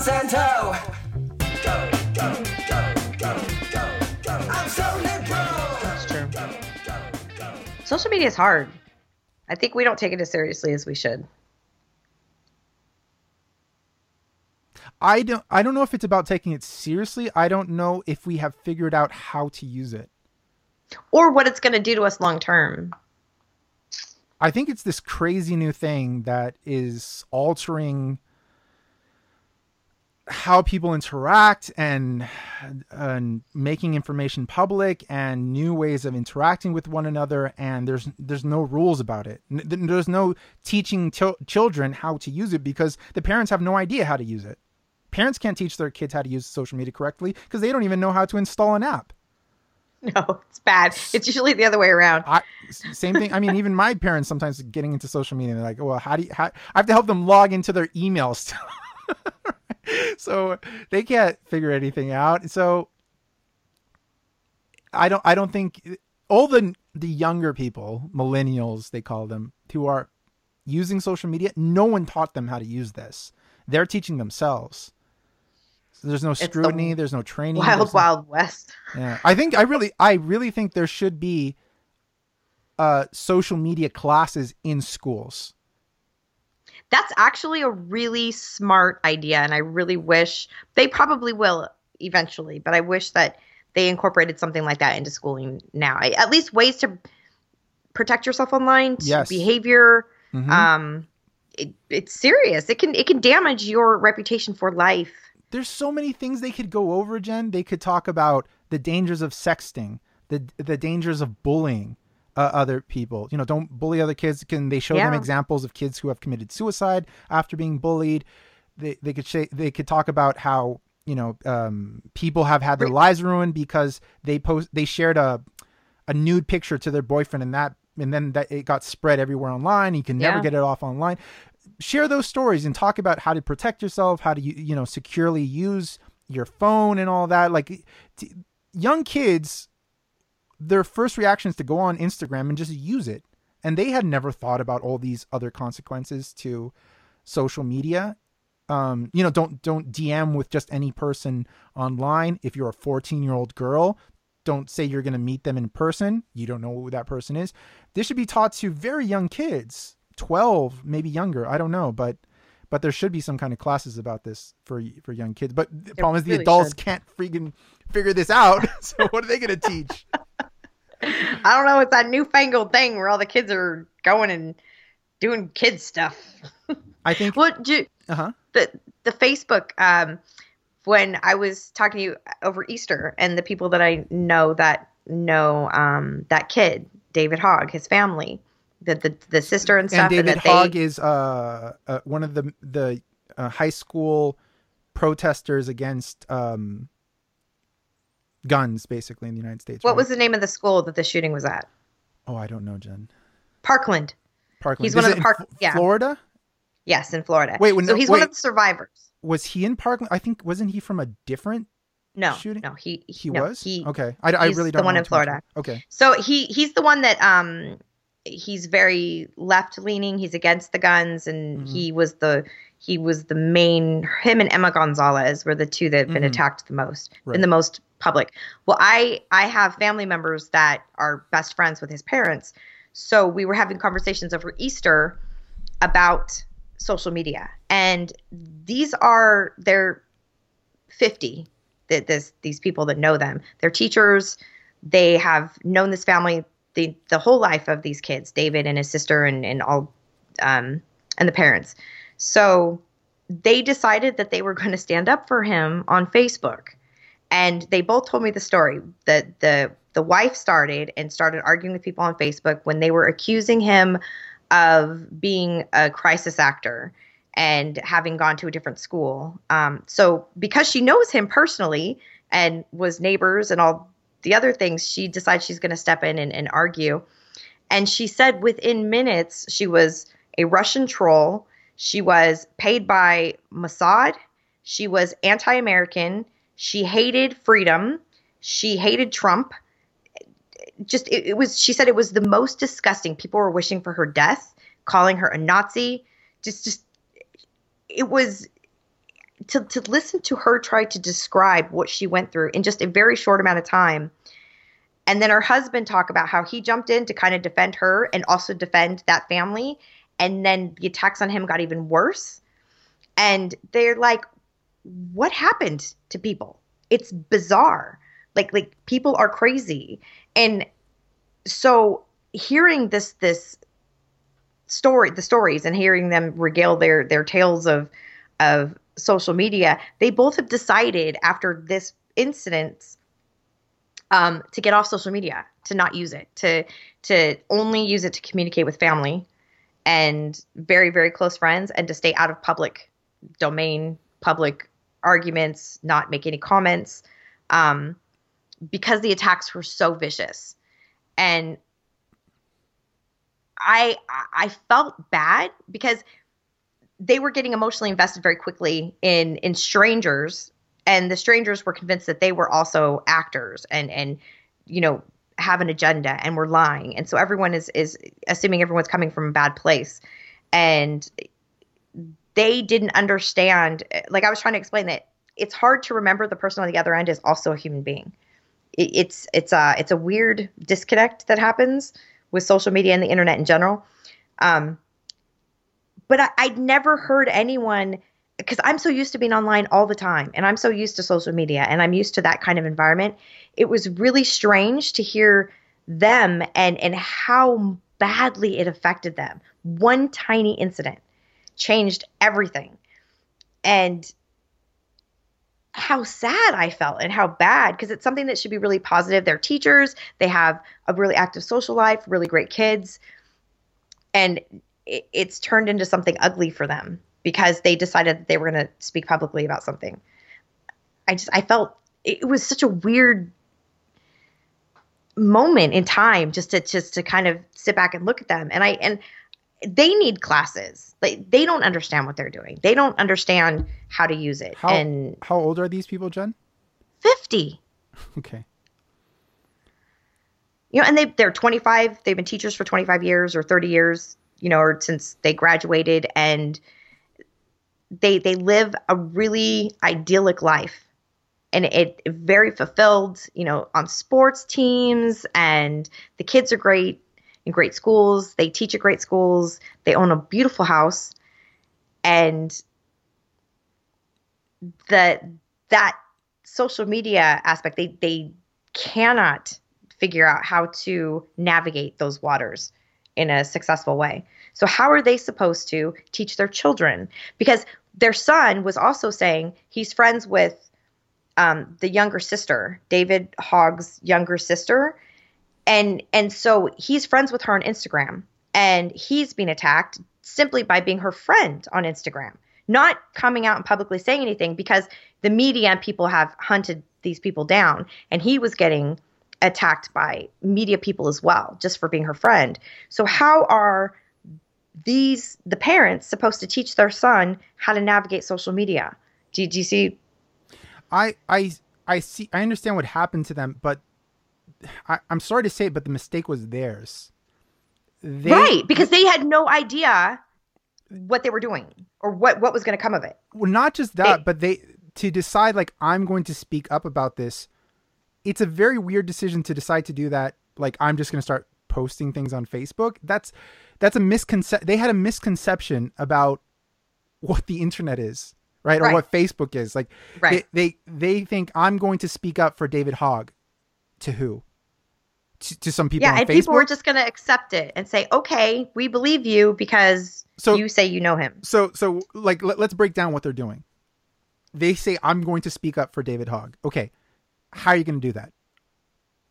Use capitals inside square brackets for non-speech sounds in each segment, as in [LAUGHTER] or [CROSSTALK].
Monsanto. Go, go, go, go, go, go. I'm so liberal. That's true. Social media is hard. I think we don't take it as seriously as we should. I don't I don't know if it's about taking it seriously. I don't know if we have figured out how to use it. Or what it's going to do to us long term. I think it's this crazy new thing that is altering how people interact and and making information public and new ways of interacting with one another and there's there's no rules about it there's no teaching chil- children how to use it because the parents have no idea how to use it parents can't teach their kids how to use social media correctly because they don't even know how to install an app [LAUGHS] No, it's bad. It's usually the other way around. I same thing. I mean, even my parents sometimes getting into social media, they're like, "Well, how do you?" How, I have to help them log into their emails, [LAUGHS] so they can't figure anything out. So I don't. I don't think all the the younger people, millennials, they call them, who are using social media. No one taught them how to use this. They're teaching themselves. So there's no the scrutiny. there's no training. Wild, no- Wild West. yeah, I think I really, I really think there should be uh, social media classes in schools. That's actually a really smart idea, and I really wish they probably will eventually. But I wish that they incorporated something like that into schooling now. At least ways to protect yourself online, Yes. behavior. Mhm. Um, it, it's serious. It can it can damage your reputation for life. There's so many things they could go over, Jenn. They could talk about the dangers of sexting, the the dangers of bullying uh, other people. You know, don't bully other kids. Can they show them examples of kids who have committed suicide after being bullied? They they could say they could talk about how you know um, people have had their lives ruined because they post they shared a a nude picture to their boyfriend and that and then that it got spread everywhere online. You can never Yeah. get it off online. Share those stories and talk about how to protect yourself, how to you you know securely use your phone and all that. Like t- young kids, their first reaction is to go on Instagram and just use it, and they had never thought about all these other consequences to social media. Um, you know, don't don't DM with just any person online. If you're a 14 year old girl, don't say you're going to meet them in person. You don't know who that person is. This should be taught to very young kids, 12, maybe younger. I don't know, but but there should be some kind of classes about this for for young kids. But the problem is the really adults should. can't freaking figure this out. [LAUGHS] so what are they going to teach? [LAUGHS] [LAUGHS] I don't know. It's that newfangled thing where all the kids are going and doing kid stuff. [LAUGHS] I think. What do, Uh huh. the the Facebook um, when I was talking to you over Easter, and the people that I know that know um, that kid, David Hogg, his family, the the, the sister and stuff, And David that Hogg they, is uh, uh one of the the uh, high school protesters against um guns, basically in the United States. what right? was the name of the school that the shooting was at? Oh, I don't know, Jenn. Parkland. Parkland. He's one of the Park- yeah. Florida. Yes, in Florida. Wait, when- so he's one of the survivors. Was he in Parkland? I think wasn't he from a different No, shooting? no, he He no, was. He, okay, I, I really don't. The one know in too much Florida. Okay. So he he's the one that um he's very left leaning. He's against the guns, and Mhm. he was the he was the main. Him and Emma Gonzalez were the two that have been Mhm. attacked the most Right. in the most public. Well, I I have family members that are best friends with his parents, so we were having conversations over Easter about social media, and these are they're fifty. That this these people that know them, they're teachers. They have known this family the the whole life of these kids, David and his sister, and and all, um, and the parents. So they decided that they were going to stand up for him on Facebook, and they both told me the story. that the the wife started and started arguing with people on Facebook when they were accusing him of being a crisis actor and having gone to a different school. Um, so because she knows him personally and was neighbors and all the other things, she decides she's going to step in and, and argue. And she said within minutes, she was a Russian troll. She was paid by Mossad. She was anti American. She hated freedom. She hated Trump. Just, it, it was, she said it was the most disgusting. People were wishing for her death, calling her a Nazi. Just, just, it was to to listen to her try to describe what she went through in just a very short amount of time. And then her husband talk about how he jumped in to kind of defend her and also defend that family. And then the attacks on him got even worse. And they're like, what happened to people? It's bizarre. Like like people are crazy. And so hearing this this story the stories and hearing them regale their their tales of of social media they both have decided after this incident um, to get off social media to not use it to to only use it to communicate with family and very very close friends and to stay out of public domain public arguments not make any comments um, because the attacks were so vicious. And I I felt bad because they were getting emotionally invested very quickly in in strangers and the strangers were convinced that they were also actors and and you know have an agenda and were lying. And so everyone is is assuming everyone's coming from a bad place. And they didn't understand like i was trying to explain that it's hard to remember the person on the other end is also a human being it, it's it's a it's a weird disconnect that happens with social media and the internet in general. Um, but I, I'd never heard anyone because I'm so used to being online all the time and I'm so used to social media and I'm used to that kind of environment. It was really strange to hear them and and how badly it affected them. One tiny incident changed everything. And how sad I felt and how bad because it's something that should be really positive. They're teachers, they have a really active social life, really great kids, and it, it's turned into something ugly for them because they decided that they were going to speak publicly about something. I just I felt it was such a weird moment in time just to just to kind of sit back and look at them and I and they need classes. Like they don't understand what they're doing. They don't understand how to use it. How, and how old are these people, Jenn? 50. [LAUGHS] Okay. You know, and they they're 25. They've been teachers for 25 years or 30 years, you know, or since they graduated and they they live a really idyllic life. And it, it very fulfilled, you know, on sports teams and the kids are great in great schools. They teach at great schools. They own a beautiful house, and the that social media aspect they they cannot figure out how to navigate those waters in a successful way. So how are they supposed to teach their children? Because their son was also saying he's friends with um, the younger sister, David Hogg's younger sister, and and so he's friends with her on Instagram. And he's being attacked simply by being her friend on Instagram. Not coming out and publicly saying anything because the media and people have hunted these people down. And he was getting attacked by media people as well just for being her friend. So how are these the parents supposed to teach their son how to navigate social media? Do, do you see? I i i see i understand what happened to them but I, am sorry to say it, but the mistake was theirs. They, right, because they had no idea what they were doing or what what was going to come of it. Well, not just that, they, but they to decide like I'm going to speak up about this. It's a very weird decision to decide to do that. Like I'm just going to start posting things on Facebook. That's that's a misconception. They had a misconception about what the internet is, right? right. Or what Facebook is. Like right. they, they they think I'm going to speak up for David Hogg. To who? To, to some people. Yeah, and Facebook. people were just going to accept it and say, "Okay, we believe you because so, you say you know him." So, so like, let, let's break down what they're doing. They say, "I'm going to speak up for David Hogg." Okay, how are you going to do that?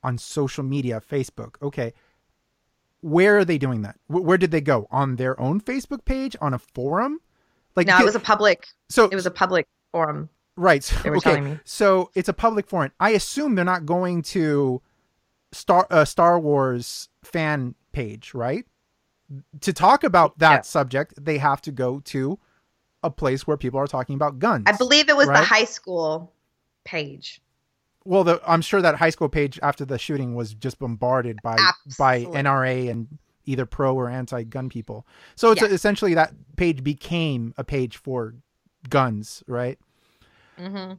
On social media, Facebook. Okay, where are they doing that? Where did they go? On their own Facebook page? On a forum? Like, no, it was a public. So it was a public forum. Right. So, okay. So it's a public forum. I assume they're not going to Star uh, Star Wars fan page, right? To talk about that yeah. subject, they have to go to a place where people are talking about guns. I believe it was right? the high school page. Well, the, I'm sure that high school page after the shooting was just bombarded by Absolutely. by NRA and either pro or anti-gun people. So it's yeah. essentially that page became a page for guns, right? hmm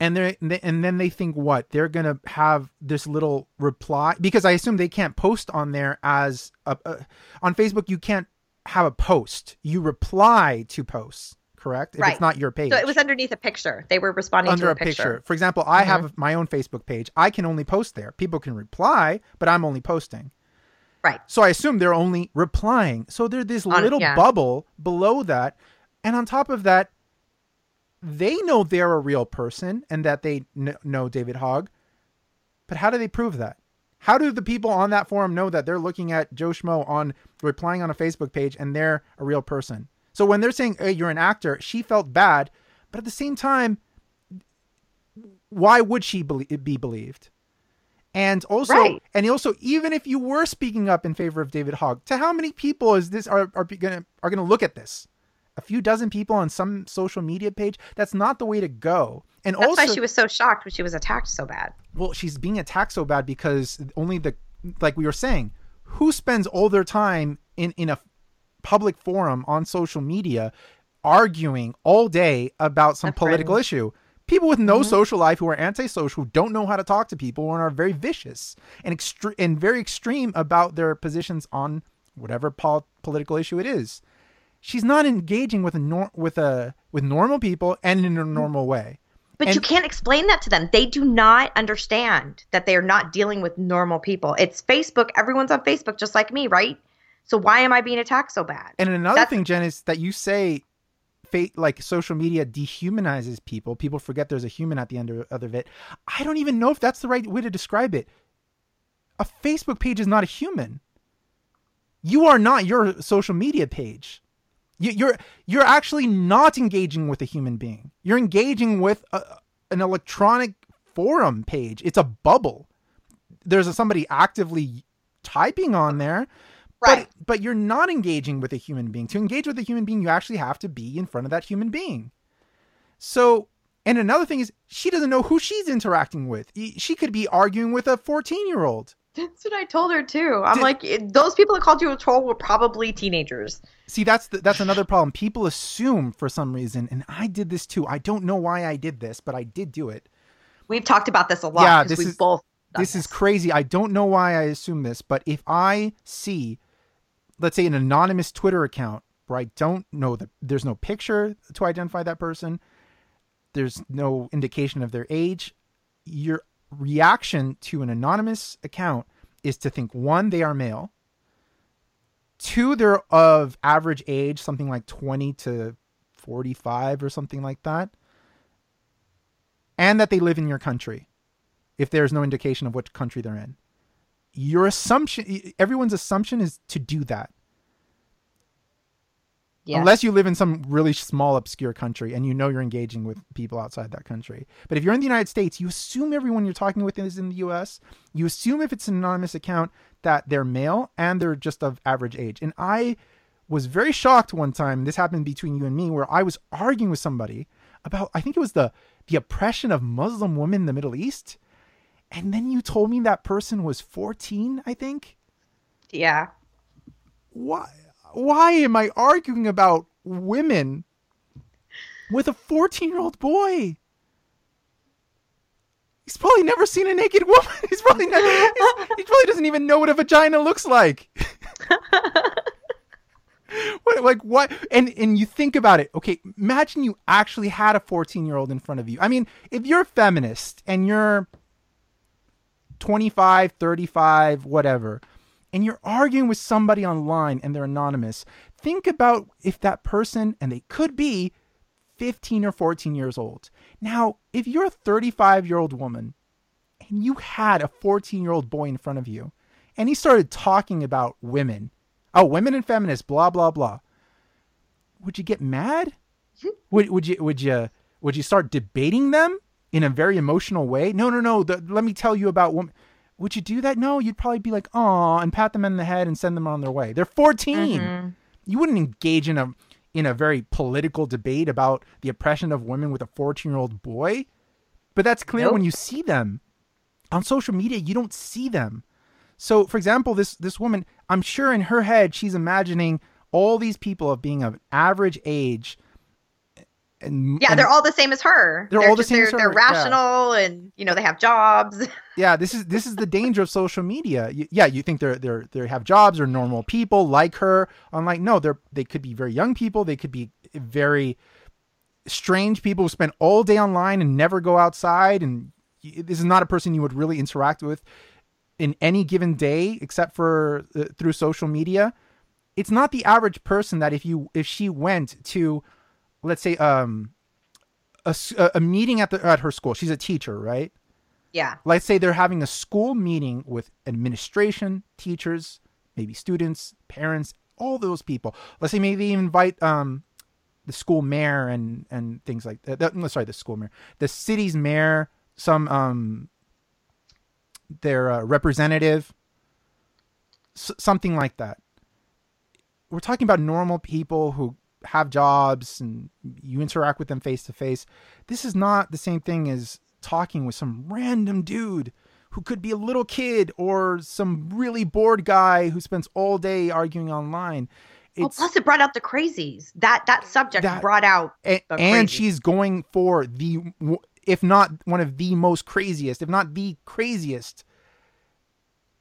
and they and then they think what they're gonna have this little reply because I assume they can't post on there as a, a on Facebook. You can't have a post. You reply to posts, correct? If Right. it's not your page. So it was underneath a picture. They were responding under to a a picture. For example, I Mhm. have my own Facebook page. I can only post there. People can reply, but I'm only posting. Right. So I assume they're only replying. So there's this On- little yeah. bubble below that. And on top of that, they know they're a real person and that they kn- know David Hogg. But how do they prove that? How do the people on that forum know that they're looking at Joe Schmo on replying on a Facebook page and they're a real person? So when they're saying, hey, you're an actor, she felt bad. But at the same time, why would she be believed? And also, Right. and also, even if you were speaking up in favor of David Hogg, to how many people is this are are gonna are gonna look at this? A few dozen people on some social media page. That's not the way to go. And That's also, why she was so shocked when she was attacked so bad. well, she's being attacked so bad because only the like we were saying, who spends all their time in in a public forum on social media arguing all day about some A political friend. issue? People with no Mhm. social life who are antisocial, who don't know how to talk to people, and are very vicious and extre- and very extreme about their positions on whatever pol- political issue it is. She's not engaging with a nor- with a with normal people and in a mm-hmm. normal way. But And- you can't explain that to them. They do not understand that they are not dealing with normal people. It's Facebook. Everyone's on Facebook just like me, right? So why am I being attacked so bad? And another That's- thing, Jenn, is that you say, fa- like social media dehumanizes people. People forget there's a human at the end of, of it. I don't even know if that's the right way to describe it. A Facebook page is not a human. You are not your social media page. You, you're you're actually not engaging with a human being. You're engaging with a, an electronic forum page. It's a bubble. There's a, somebody actively typing on there, Right. but but you're not engaging with a human being. To engage with a human being, you actually have to be in front of that human being. So, and another thing is, she doesn't know who she's interacting with. She could be arguing with a 14 year old. That's what I told her too. I'm Did- like, those people that called you a troll were probably teenagers. See, that's the, that's another problem. People assume for some reason, and I did this too. I don't know why I did this, but I did do it. We've talked about this a lot. Yeah, this we've is- both. done this is crazy. I don't know why I assume this, but if I see, let's say, an anonymous Twitter account where I don't know that there's no picture to identify that person, there's no indication of their age, your reaction to an anonymous account is to think one, they are male, two, they're of average age, something like 20 to 45 or something like that, and that they live in your country if there's no indication of which country they're in. Your assumption, everyone's assumption is to do that. Yes. Unless you live in some really small, obscure country and you know you're engaging with people outside that country. But if you're in the United States, you assume everyone you're talking with is in the US. You assume if it's an anonymous account that they're male and they're just of average age. And I was very shocked one time, this happened between you and me, where I was arguing with somebody about, I think it was the, the oppression of Muslim women in the Middle East. And then you told me that person was 14, I think yeah. why why am I arguing about women with a 14 year old boy? He's probably never seen a naked woman. [LAUGHS] He's probably never, he's- he probably doesn't even know what a vagina looks like. [LAUGHS] what, like what? And and you think about it. Okay, imagine you actually had a 14 year old in front of you. I mean, if you're a feminist and you're 25, 35, whatever, and you're arguing with somebody online and they're anonymous, think about if that person, and they could be 15 or 14 years old. Now, if you're a 35 year old woman and you had a 14 year old boy in front of you and he started talking about women, oh, women and feminists, blah, blah, blah, would you get mad? [LAUGHS] would, would you, would you, would you start debating them in a very emotional way? No, no, no. The, let me tell you about women. Would you do that? No, you'd probably be like, "Aw," and pat them in the head and send them on their way. They're 14. Mhm. You wouldn't engage in a in a very political debate about the oppression of women with a 14-year-old boy. But that's clear Nope. when you see them. On social media, you don't see them. So, for example, this this woman, I'm sure in her head she's imagining all these people of being of average age And, Yeah, and- they're all the same as her. They're all the same they're, her, They're yeah. rational and you know they have jobs. [LAUGHS] yeah this is this is the danger of social media Y- yeah you think they're they're they have jobs or normal people like her i'm like no they're they could be very young people they could be very strange people who spend all day online and never go outside and this is not a person you would really interact with in any given day except for uh, through social media it's not the average person that if you if she went to let's say um a, a- meeting at the at her school she's a teacher right yeah, let's say they're having a school meeting with administration, teachers, maybe students, parents, all those people. Let's say maybe invite um, the school mayor and and things like that. no, sorry, the school mayor, the city's mayor, some um, their uh, representative, s- something like that. We're talking about normal people who have jobs and you interact with them face to face. This is not the same thing as talking with some random dude who could be a little kid or some really bored guy who spends all day arguing online. Well, plus it brought out the crazies. That that subject That- brought out a- the and she's going for the if not one of the most craziest, if not the craziest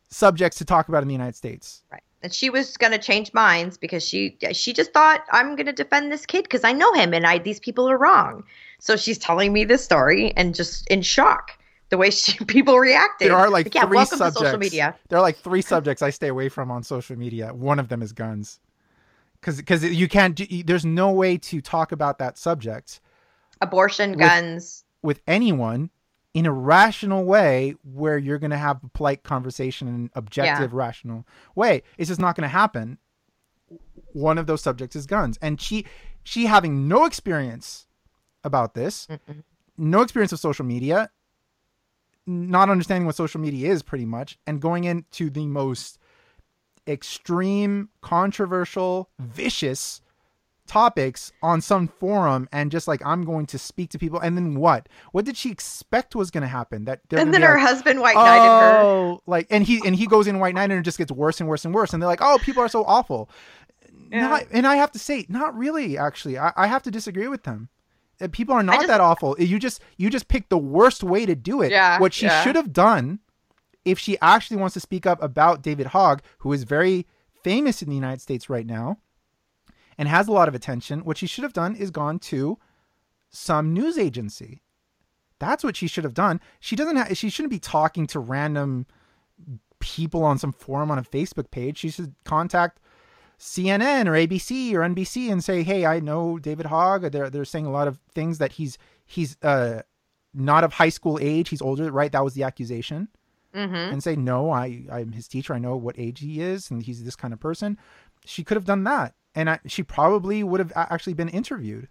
subjects to talk about in the United States. right. And she was going to change minds because she she just thought I'm going to defend this kid because I know him and I these people are wrong. So she's telling me this story and just in shock the way [LAUGHS] she people reacted. There are like yeah, three welcome subjects. to social media. There are like three subjects I stay away from on social media. One of them is guns, because because you can't. There's no way to talk about that subject Abortion, guns. with anyone in a rational way where you're going to have a polite conversation in an objective, rational way. It's just not going to happen. One of those subjects is guns, and she she having no experience about this, Mm-mm. no experience of social media, not understanding what social media is pretty much, and going into the most extreme, controversial, vicious topics on some forum and just like I'm going to speak to people and then what? What did she expect was going to happen? That And then her like, husband white knighted her. oh, like and he and he goes in white knight and it just gets worse and worse and worse and they're like, oh, people are so awful. Yeah. Not, and I have to say, not really. Actually, I, I have to disagree with them. Uh, People are not just- that awful. You just you just picked the worst way to do it. Yeah, What she yeah. should have done, if she actually wants to speak up about David Hogg, who is very famous in the United States right now, and has a lot of attention, what she should have done is gone to some news agency. That's what she should have done. She doesn't have. She shouldn't be talking to random people on some forum on a Facebook page. She should contact CNN or ABC or NBC and say, "Hey, I know David Hogg. They're they're saying a lot of things that he's he's uh not of high school age. He's older, right? That was the accusation." Mm-hmm. And say, "No, I I'm his teacher. I know what age he is, and he's this kind of person." She could have done that, and I, she probably would have actually been interviewed.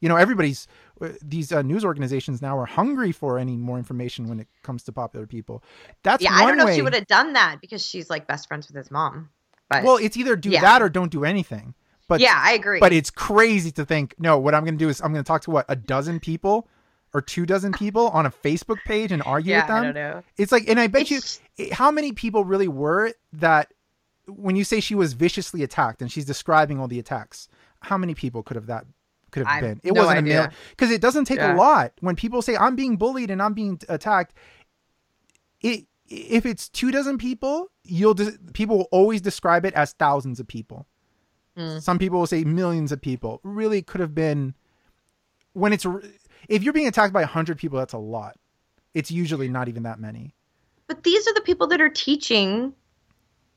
You know, everybody's uh, these uh, news organizations now are hungry for any more information when it comes to popular people. That's Yeah, I don't know way. if she would have done that because she's like best friends with his mom. But well, it's either do Yeah. that or don't do anything. But yeah, I agree. but it's crazy to think no. What I'm going to do is I'm going to talk to what a dozen people or two dozen people on a Facebook page and argue yeah, with them. I don't know. It's like, and I bet It's- you, how many people really were that when you say she was viciously attacked and she's describing all the attacks, how many people could have that could have I been? It no wasn't a idea. million because it doesn't take Yeah. a lot when people say I'm being bullied and I'm being attacked. It if it's two dozen people, you'll des- people will always describe it as thousands of people. Mm. Some people will say millions of people. Really could have been when it's r- if you're being attacked by 100 people that's a lot. It's usually not even that many. But these are the people that are teaching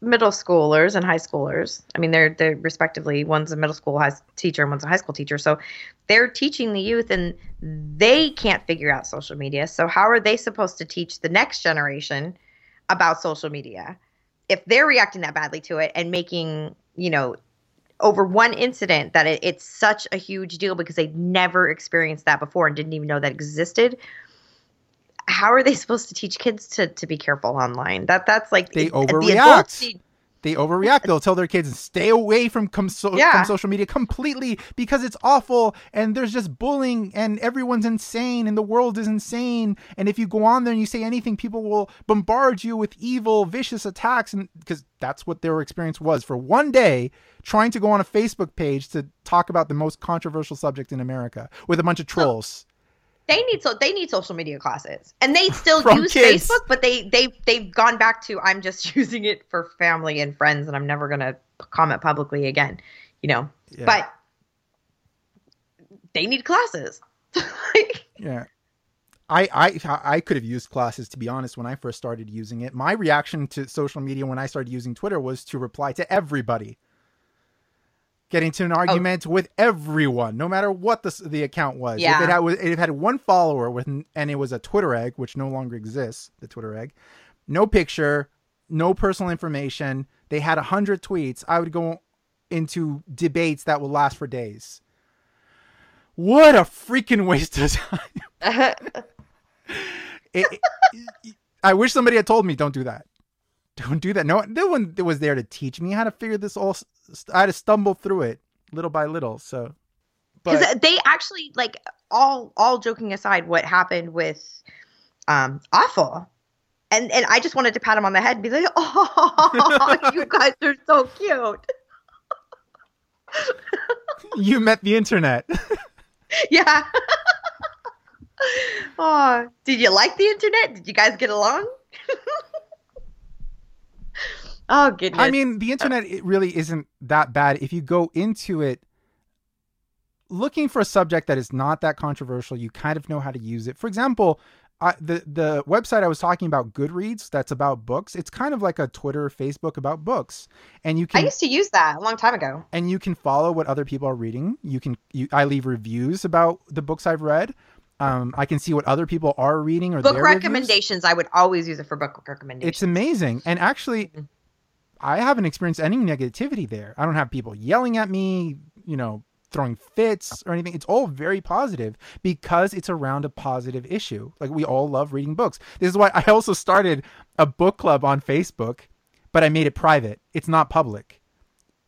middle schoolers and high schoolers. I mean, they're they're respectively one's a middle school high teacher and one's a high school teacher. So they're teaching the youth, and they can't figure out social media. So how are they supposed to teach the next generation about social media if they're reacting that badly to it and making you know over one incident that it, it's such a huge deal because they never experienced that before and didn't even know that existed how are they supposed to teach kids to, to be careful online that that's like They the overreact. adults they overreact. They'll tell their kids stay away from, com- so- Yeah. from social media completely because it's awful and there's just bullying and everyone's insane and the world is insane. And if you go on there and you say anything, people will bombard you with evil, vicious attacks. And because that's what their experience was for one day trying to go on a Facebook page to talk about the most controversial subject in America with a bunch of trolls. They need so they need social media classes, and they still [LAUGHS] use kids. Facebook, but they they they've gone back to I'm just [LAUGHS] using it for family and friends, and I'm never gonna comment publicly again. You know, Yeah. but they need classes. [LAUGHS] Yeah. I, I I could have used classes to be honest when I first started using it. My reaction to social media when I started using Twitter was to reply to everybody. Get into Oh. an argument with everyone, no matter what the the account was. If Yeah. it had if it had one follower with and it was a Twitter egg, which no longer exists, the Twitter egg, no picture, no personal information. They had a hundred tweets. I would go into debates that would last for days. What a freaking waste of [LAUGHS] time. [LAUGHS] It- it- I wish somebody had told me don't do that. Don't do that. No, no one was there to teach me how to figure this all. I had to stumble through it little by little. So, because but they actually like all all joking aside what happened with um awful and and i just wanted to pat him on the head and be like [LAUGHS] oh you guys are so cute [LAUGHS] you met the internet. [LAUGHS] yeah oh did you like the internet did you guys get along oh goodness I mean, the internet it really isn't that bad if you go into it looking for a subject that is not that controversial. You kind of know how to use it. For example, I, the the website I was talking about, Goodreads, that's about books. It's kind of like a Twitter, Facebook about books, and you can. i used to use that a long time ago and you can follow what other people are reading. You can you, I leave reviews about the books I've read. Um, I can see what other people are reading or book their reviews. recommendations i would always use it for book recommendations It's amazing. And actually, Mhm. I haven't experienced any negativity there. I don't have people yelling at me, you know, throwing fits or anything. It's all very positive because it's around a positive issue. Like we all love reading books. This is why I also started a book club on Facebook, but I made it private. It's not public.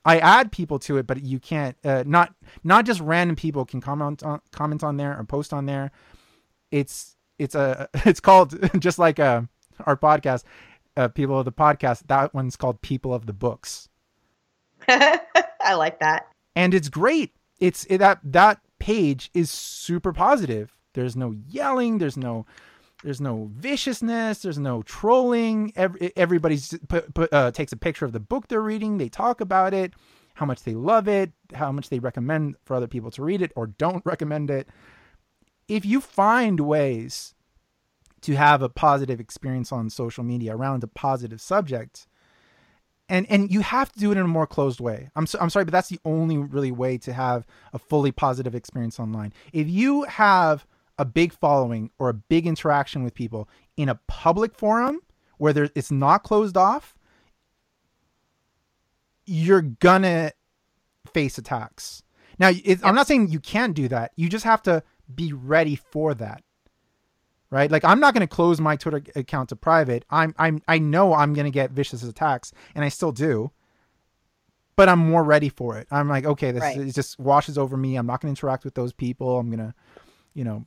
I add people to it, but you can't. Uh, not not just random people can comment on comment on there or post on there. It's it's a [LAUGHS] it's called [LAUGHS] just like uh, our podcast, uh, people of the podcast. That one's called People of the Books, [LAUGHS] i like that and it's great. It's it, that that page is super positive. There's no yelling. There's no there's no viciousness. There's no trolling. Every, everybody's put, put, uh, takes a picture of the book they're reading. They talk about it, how much they love it, how much they recommend for other people to read it or don't [LAUGHS] recommend it. If you find ways to have a positive experience on social media around a positive subject, and and you have to do it in a more closed way. I'm so, I'm sorry, but that's the only really way to have a fully positive experience online. If you have a big following or a big interaction with people in a public forum where there, it's not closed off, you're gonna face attacks. Now, it, I'm not saying you can't do that. You just have to be ready for that. Right? Like I'm not going to close my Twitter account to private. I'm I'm I know I'm going to get vicious attacks and I still do. But I'm more ready for it. I'm like, okay, this Right. it just washes over me. I'm not going to interact with those people. I'm going to, you know,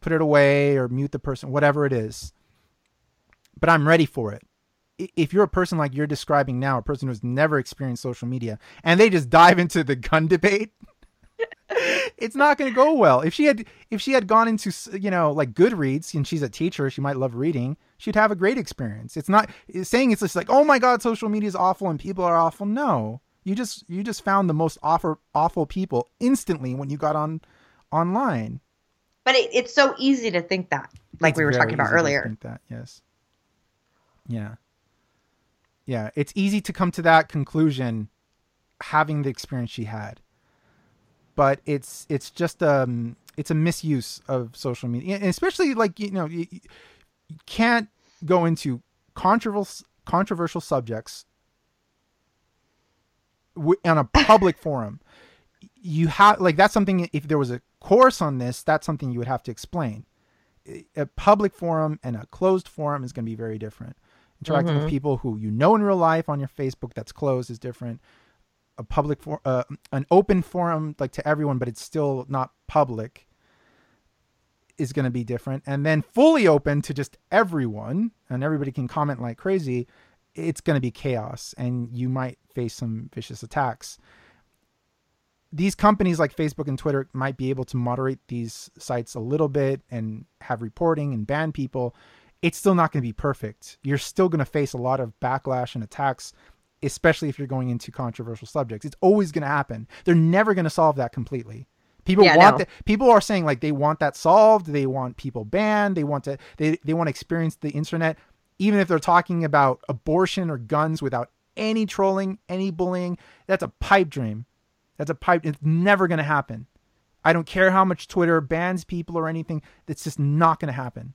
put it away or mute the person, whatever it is. But I'm ready for it. If you're a person like you're describing now, a person who's never experienced social media, and they just dive into the gun debate, [LAUGHS] it's not going to go well. If she had if she had gone into you know like Goodreads and she's a teacher, she might love reading. She'd have a great experience. It's not saying it's just like oh my god, social media is awful and people are awful. No, you just you just found the most awful awful people instantly when you got on online. But it, it's so easy to think that, like It's we were talking about earlier. think that yes, yeah, yeah. It's easy to come to that conclusion, having the experience she had. But it's it's just um it's a misuse of social media, and especially like you know you, you can't go into controversial controversial subjects w- on a public [LAUGHS] forum. You have like that's something. If there was a course on this, that's something you would have to explain a public forum and a closed forum is going to be very different. Interacting Mm-hmm. with people who you know in real life on your Facebook that's closed is different. A public for uh, an open forum like to everyone, but it's still not public is going to be different. And then fully open to just everyone and everybody can comment like crazy. It's going to be chaos, and you might face some vicious attacks these companies like Facebook and Twitter might be able to moderate these sites a little bit and have reporting and ban people. It's still not going to be perfect. You're still going to face a lot of backlash and attacks, especially if you're going into controversial subjects. It's always going to happen. They're never going to solve that completely. People Yeah, want no. that. People are saying like they want that solved. They want people banned. They want to. They they want to experience the internet, even if they're talking about abortion or guns without any trolling, any bullying. That's a pipe dream. That's a pipe. It's never going to happen. I don't care how much Twitter bans people or anything. That's just not going to happen.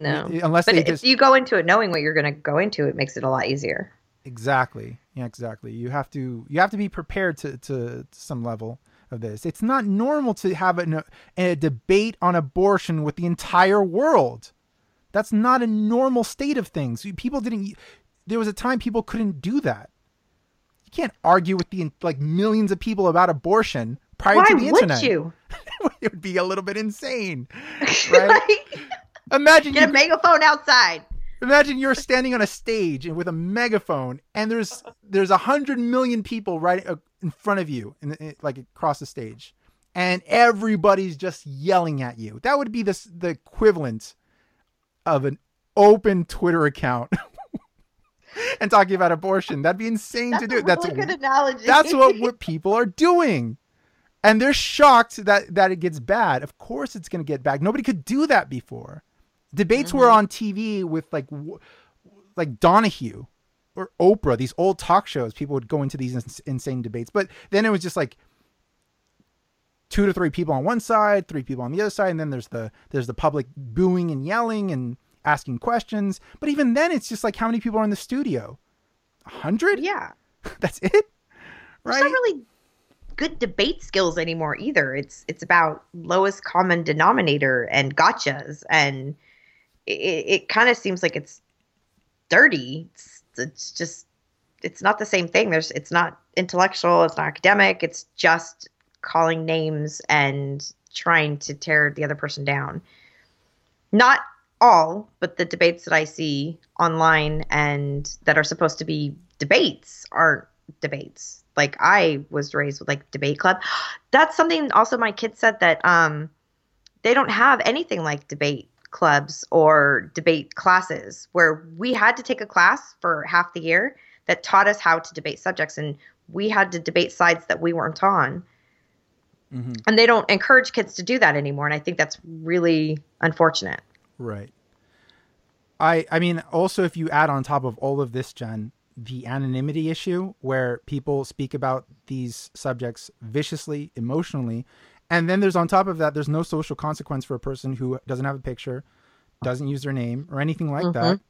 No. Unless But if just you go into it knowing what you're going to go into, it makes it a lot easier. Exactly. Yeah, exactly. You have to you have to be prepared to to, some level of this. It's not normal to have a, a debate on abortion with the entire world. That's not a normal state of things. People didn't. There was a time people couldn't do that. You can't argue with the like millions of people about abortion prior Why to the would internet. you? [LAUGHS] it would be a little bit insane. [LAUGHS] Right? Like, Imagine get a you, megaphone outside. Imagine you're standing on a stage and with a megaphone, and there's there's a hundred million people right uh, in front of you, like across the stage, and everybody's just yelling at you. That would be the the equivalent of an open Twitter account. [LAUGHS] and talking about abortion, that'd be insane That's to do. a That's really good analogy. that's what, what [LAUGHS] people are doing and they're shocked that that it gets bad of course it's going to get bad nobody could do that before debates were mm-hmm. on tv with like w- like donahue or oprah these old talk shows. People would go into these ins- insane debates. But then it was just like two to three people on one side three people on the other side. And then there's the there's the public booing and yelling and asking questions. But even then it's just like how many people are in the studio? A hundred? Yeah. [LAUGHS] that's it? There's right? not really good debate skills anymore either. It's it's about lowest common denominator and gotchas, and it, it kind of seems like it's dirty. It's, it's just it's not the same thing. There's it's not intellectual. It's not academic. It's just calling names and trying to tear the other person down. Not all, but the debates that I see online and that are supposed to be debates aren't debates. Like I was raised with like debate club. [GASPS] That's something also my kids said that um they don't have anything like debate clubs or debate classes where we had to take a class for half the year that taught us how to debate subjects and we had to debate sides that we weren't on. Mhm. And they don't encourage kids to do that anymore and I think that's really unfortunate. Right. I I mean also if you add on top of all of this, Jenn, the anonymity issue where people speak about these subjects viciously, emotionally, and then there's on top of that there's no social consequence for a person who doesn't have a picture, doesn't use their name or anything like that.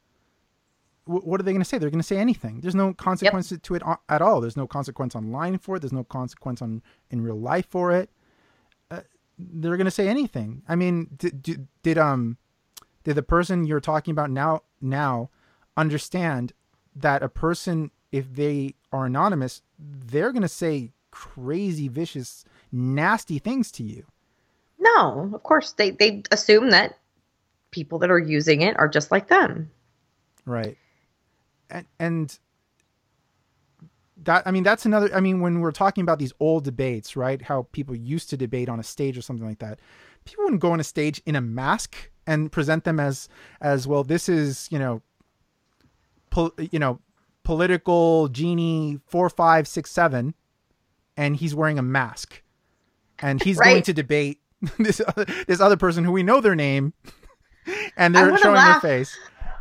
Wh- What are they going to say? They're going to say anything. There's no consequence to it at all. There's no consequence online for it. There's no consequence on in real life for it. Uh, they're going to say anything. I mean, did, did, did um did the person you're talking about now now understand that a person if they are anonymous they're going to say crazy vicious nasty things to you No, of course they they assume that people that are using it are just like them. right and and that i mean that's another i mean when we're talking about these old debates right how people used to debate on a stage or something like that people wouldn't go on a stage in a mask and present them as as well this is you know pol- you know political genie four five six seven and he's wearing a mask. And he's [LAUGHS] going to debate [LAUGHS] this other, this other person who we know their name [LAUGHS] and they're showing laugh. their face.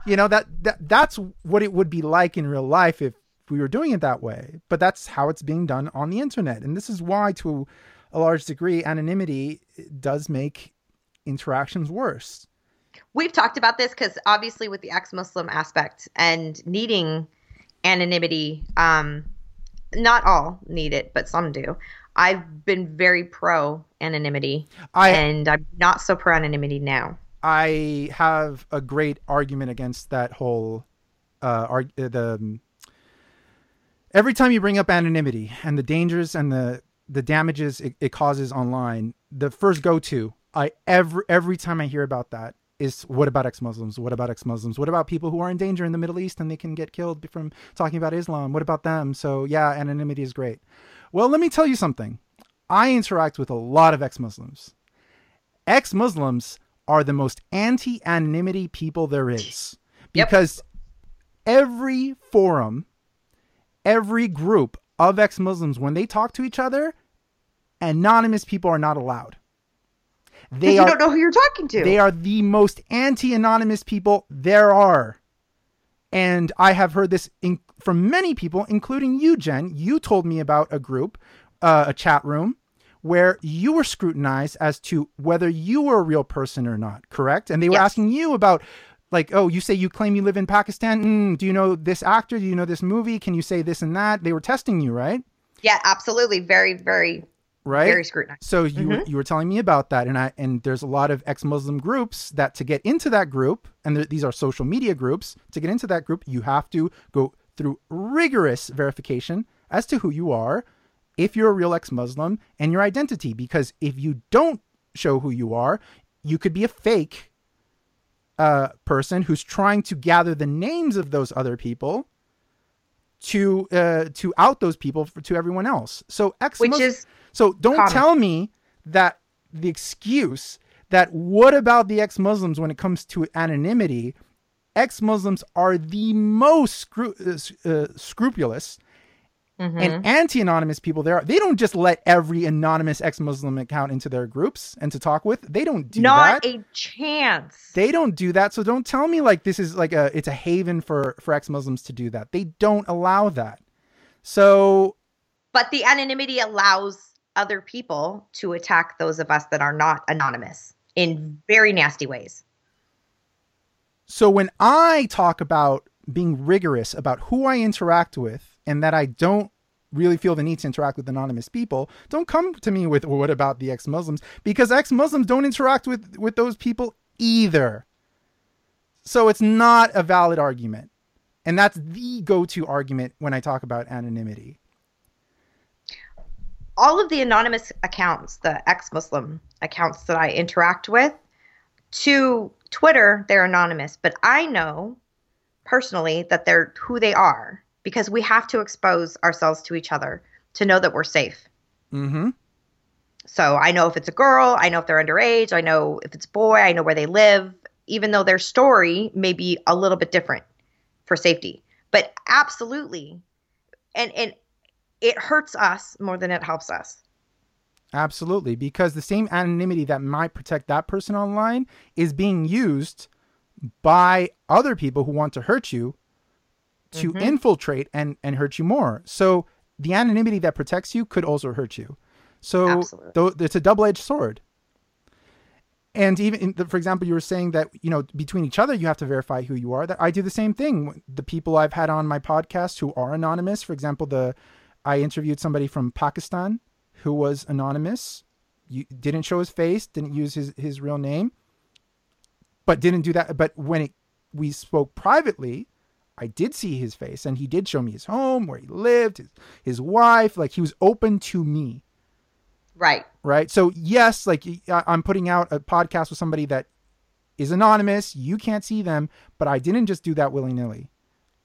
You know that, that that's what it would be like in real life if we were doing it that way. But that's how it's being done on the internet. And this is why to a large degree anonymity does make interactions worse. We've talked about this because obviously with the ex-Muslim aspect and needing anonymity, um, not all need it, but some do. I've been very pro anonymity, i and I'm not so pro anonymity now. I have a great argument against that whole uh, arg- uh, the um, every time you bring up anonymity and the dangers and the the damages it, it causes online, the first go to I every every time I hear about that is what about ex-Muslims? What about ex-Muslims? What about people who are in danger in the Middle East and they can get killed from talking about Islam? What about them? So yeah, anonymity is great. Well, let me tell you something. I interact with a lot of ex-Muslims. Ex-Muslims are the most anti-anonymity people there is Yep. because every forum, every group of ex-Muslims when they talk to each other, anonymous people are not allowed. They you don't know who you're talking to. they are the most anti-anonymous people there are. And I have heard this in, from many people, including you, Jenn. You told me about a group, uh, a chat room, where you were scrutinized as to whether you were a real person or not, correct? And they were Yes. asking you about, like, oh, you say you claim you live in Pakistan. Mm, do you know this actor? Do you know this movie? Can you say this and that? They were testing you, right? yeah, absolutely. Very, very, Right. very scrutinized. So you were, you were telling me about that, and I and there's a lot of ex-Muslim groups that to get into that group, and th- these are social media groups. To get into that group, you have to go through rigorous verification as to who you are, if you're a real ex-Muslim, and your identity. Because if you don't show who you are, you could be a fake uh, person who's trying to gather the names of those other people to uh, to out those people for, to everyone else. So ex Which is so don't tell me that the excuse that what about the ex-Muslims when it comes to anonymity? Ex-Muslims are the most scru- uh, uh, scrupulous Mm-hmm. and anti-anonymous people there. Are. They don't just let every anonymous ex-Muslim account into their groups and to talk with. They don't do that. not that. a chance. they don't do that. So don't tell me like this is like a it's a haven for for ex-Muslims to do that. They don't allow that. So but the anonymity allows other people to attack those of us that are not anonymous in very nasty ways. So when I talk about being rigorous about who I interact with and that I don't really feel the need to interact with anonymous people, don't come to me with well, what about the ex-Muslims because ex-Muslims don't interact with with those people either. So it's not a valid argument. And that's the go-to argument when I talk about anonymity. All of the anonymous accounts, the ex-Muslim accounts that I interact with, to Twitter, they're anonymous, but I know personally that they're who they are because we have to expose ourselves to each other to know that we're safe. Mhm. So I know if it's a girl, I know if they're underage, I know if it's a boy, I know where they live, even though their story may be a little bit different for safety. But absolutely. And and it hurts us more than it helps us. Absolutely, because the same anonymity that might protect that person online is being used by other people who want to hurt you to mm-hmm. infiltrate and and hurt you more. So the anonymity that protects you could also hurt you. So though it's a double-edged sword. And even in the, for example, you were saying that you know between each other you have to verify who you are. That I do the same thing. The people I've had on my podcast who are anonymous, for example, the I interviewed somebody from Pakistan who was anonymous. You didn't show his face, didn't use his his real name, but didn't do that. But when it, we spoke privately, I did see his face, and he did show me his home, where he lived, his, his wife. Like he was open to me Right. right? So yes, like I'm putting out a podcast with somebody that is anonymous. You can't see them, but I didn't just do that willy nilly.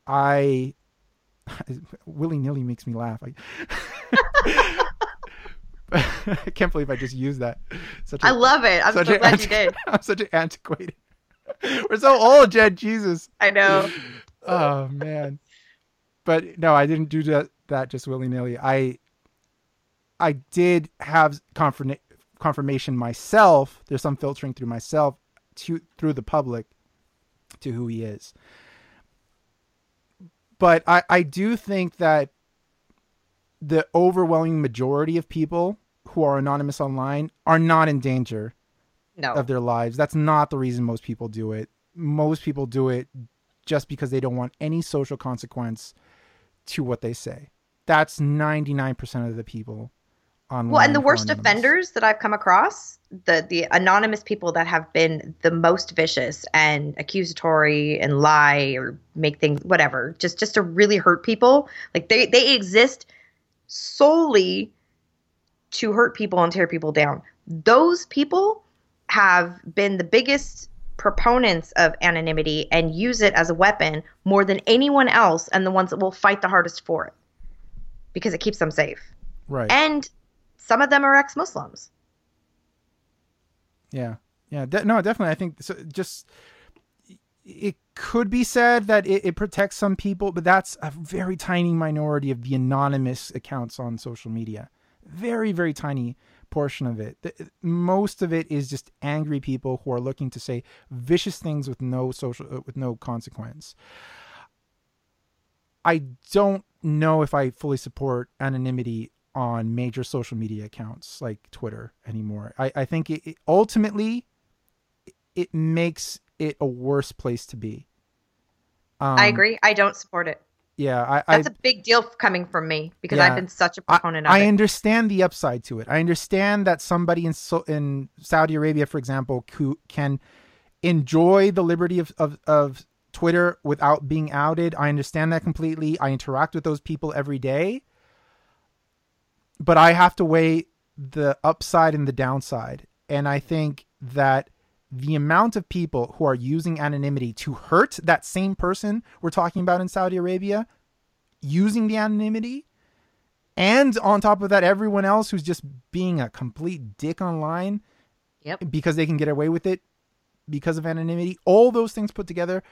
I [LAUGHS] willy nilly makes me laugh. I, [LAUGHS] I can't believe I just used that. Such a, I love it. I'm so glad you did. [LAUGHS] I'm such an antiquated. We're so old, Jenn. Jesus. I know. Oh man. But no, I didn't do that that just willy nilly. I I did have confirma- confirmation myself. There's some filtering through myself to through the public to who he is. But I, I do think that the overwhelming majority of people who are anonymous online are not in danger No. of their lives. That's not the reason most people do it. Most people do it just because they don't want any social consequence to what they say. That's 99% of the people online. Well, and the worst anonymous. offenders that I've come across, the the anonymous people that have been the most vicious and accusatory and lie or make things whatever, just just to really hurt people. Like they they exist solely to hurt people and tear people down. Those people have been the biggest proponents of anonymity and use it as a weapon more than anyone else and the ones that will fight the hardest for it because it keeps them safe. Right. And some of them are ex-Muslims. Yeah, yeah, de- no, definitely. I think so, just it could be said that it, it protects some people, but that's a very tiny minority of the anonymous accounts on social media. Very, very tiny portion of it. The, most of it is just angry people who are looking to say vicious things with no social, uh, with no consequence. I don't know if I fully support anonymity on major social media accounts like Twitter anymore. I, I think it, it ultimately it makes it a worse place to be. Um, I agree. I don't support it. Yeah, I, I That's a big deal coming from me because Yeah. I've been such a proponent of I understand the upside to it. I understand that somebody in so, in Saudi Arabia, for example, who can enjoy the liberty of, of, of Twitter without being outed. I understand that completely. I interact with those people every day. But I have to weigh the upside and the downside. And I think that the amount of people who are using anonymity to hurt that same person we're talking about in Saudi Arabia, using the anonymity, and on top of that, everyone else who's just being a complete dick online Yep. because they can get away with it because of anonymity. All those things put together,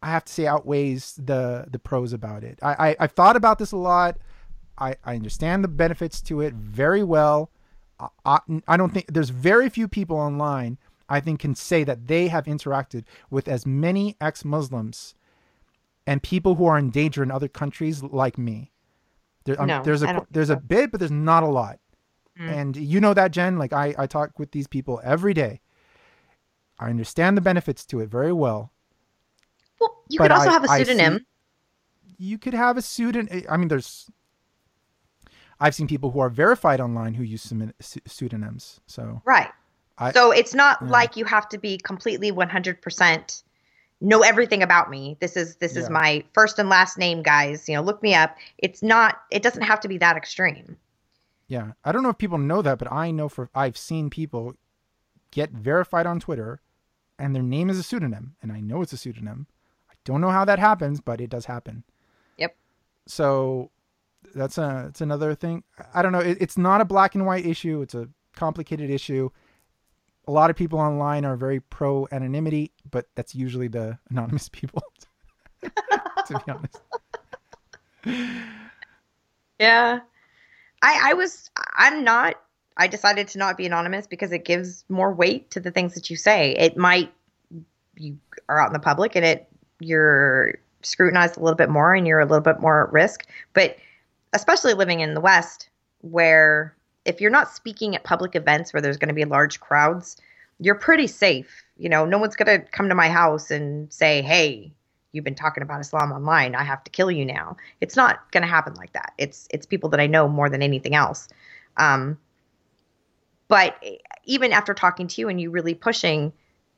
I have to say outweighs the the pros about it. I, I I've thought about this a lot. I I understand the benefits to it very well. I, I, I don't think there's very few people online I think can say that they have interacted with as many ex-Muslims and people who are in danger in other countries like me. There, um, No, there's a there's a so. bit, but there's not a lot. Mm. And you know that, Jenn. Like I, I talk with these people every day. I understand the benefits to it very well. Well, you could also I- have a I see- pseudonym. You could have a pseudonym. I mean, there's. I've seen people who are verified online who use pseudo- pseudonyms. So Right. I- so it's not Yeah. like you have to be completely 100% know everything about me. This is this is my first and last name, guys. You know, look me up. It's not it doesn't have to be that extreme. yeah, I don't know if people know that, but I know for I've seen people get verified on Twitter, and their name is a pseudonym, and I know it's a pseudonym. I don't know how that happens, but it does happen. Yep. So that's a it's another thing. I don't know. It, it's not a black and white issue. It's a complicated issue. A lot of people online are very pro anonymity, but that's usually the [LAUGHS] anonymous people. to be honest. [LAUGHS] Yeah. I I was I'm not I decided to not be anonymous because it gives more weight to the things that you say. It might you are out in the public and it you're scrutinized a little bit more and you're a little bit more at risk. But especially living in the West where if you're not speaking at public events where there's going to be large crowds, you're pretty safe. You know, no one's going to come to my house and say, "Hey, you've been talking about Islam online. I have to kill you now." It's not going to happen like that. It's it's people that I know more than anything else. Um, but even after talking to you and you really pushing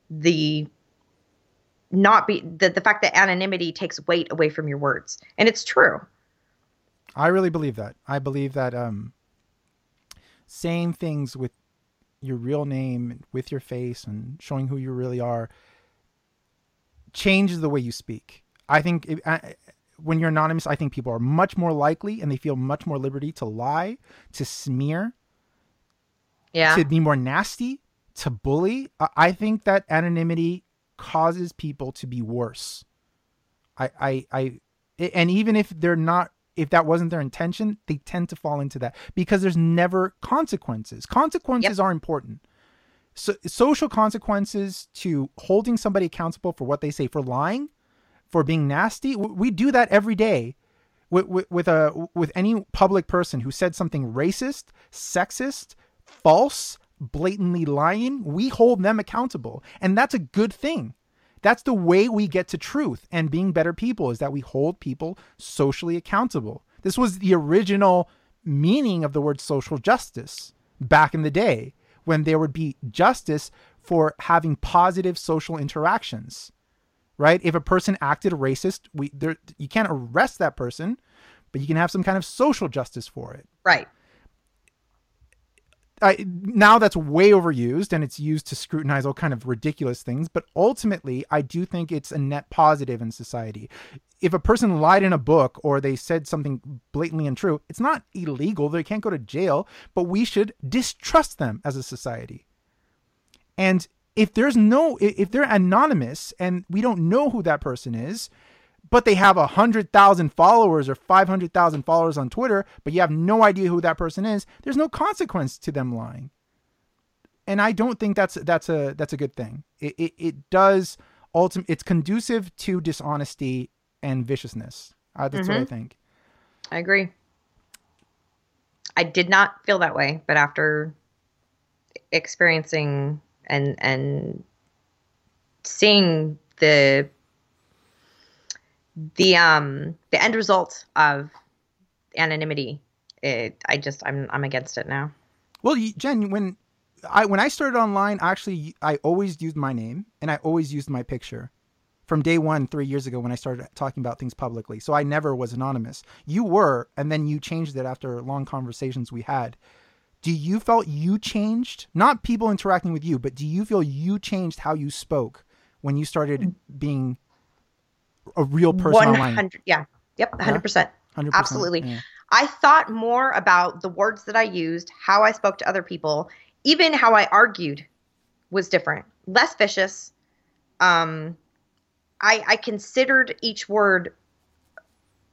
the not be the, the fact that anonymity takes weight away from your words and it's true I really believe that. I believe that um, saying things with your real name, with your face, and showing who you really are changes the way you speak. I think it, I, when you're anonymous, I think people are much more likely and they feel much more liberty to lie, to smear, yeah to be more nasty, to bully. I, I think that anonymity causes people to be worse. I, I, I, and even if they're not, if that wasn't their intention, they tend to fall into that because there's never consequences. Consequences are important. So, social consequences to holding somebody accountable for what they say, for lying, for being nasty. We do that every day with, with, with a with any public person who said something racist, sexist, false, blatantly lying. We hold them accountable, and that's a good thing. That's the way we get to truth and being better people is that we hold people socially accountable. This was the original meaning of the word social justice back in the day when there would be justice for having positive social interactions right if a person acted racist we there you can't arrest that person but you can have some kind of social justice for it Right. I, now that's way overused and it's used to scrutinize all kind of ridiculous things but ultimately i do think it's a net positive in society. If a person lied in a book or they said something blatantly untrue it's not illegal. They can't go to jail but we should distrust them as a society. And if there's no if they're anonymous and we don't know who that person is but they have a hundred thousand followers or five hundred thousand followers on Twitter, but you have no idea who that person is, there's no consequence to them lying. And I don't think that's that's a that's a good thing. It it, it does ultimate it's conducive to dishonesty and viciousness. Uh, that's what I think. I agree. I did not feel that way, but after experiencing and and seeing the the um the end result of anonymity, it, I just I'm I'm against it now. Well, Jenn, when I when I started online, actually, I always used my name and I always used my picture from day one, three years ago, when I started talking about things publicly. So I never was anonymous. You were, and then you changed it after long conversations we had. Do you felt you changed? Not people interacting with you, but do you feel you changed how you spoke when you started being a real person One online? hundred, yeah, yep, hundred percent. 100%, Absolutely. yeah. I thought more about the words that I used, how I spoke to other people, even how I argued was different, less vicious. Um, I, I considered each word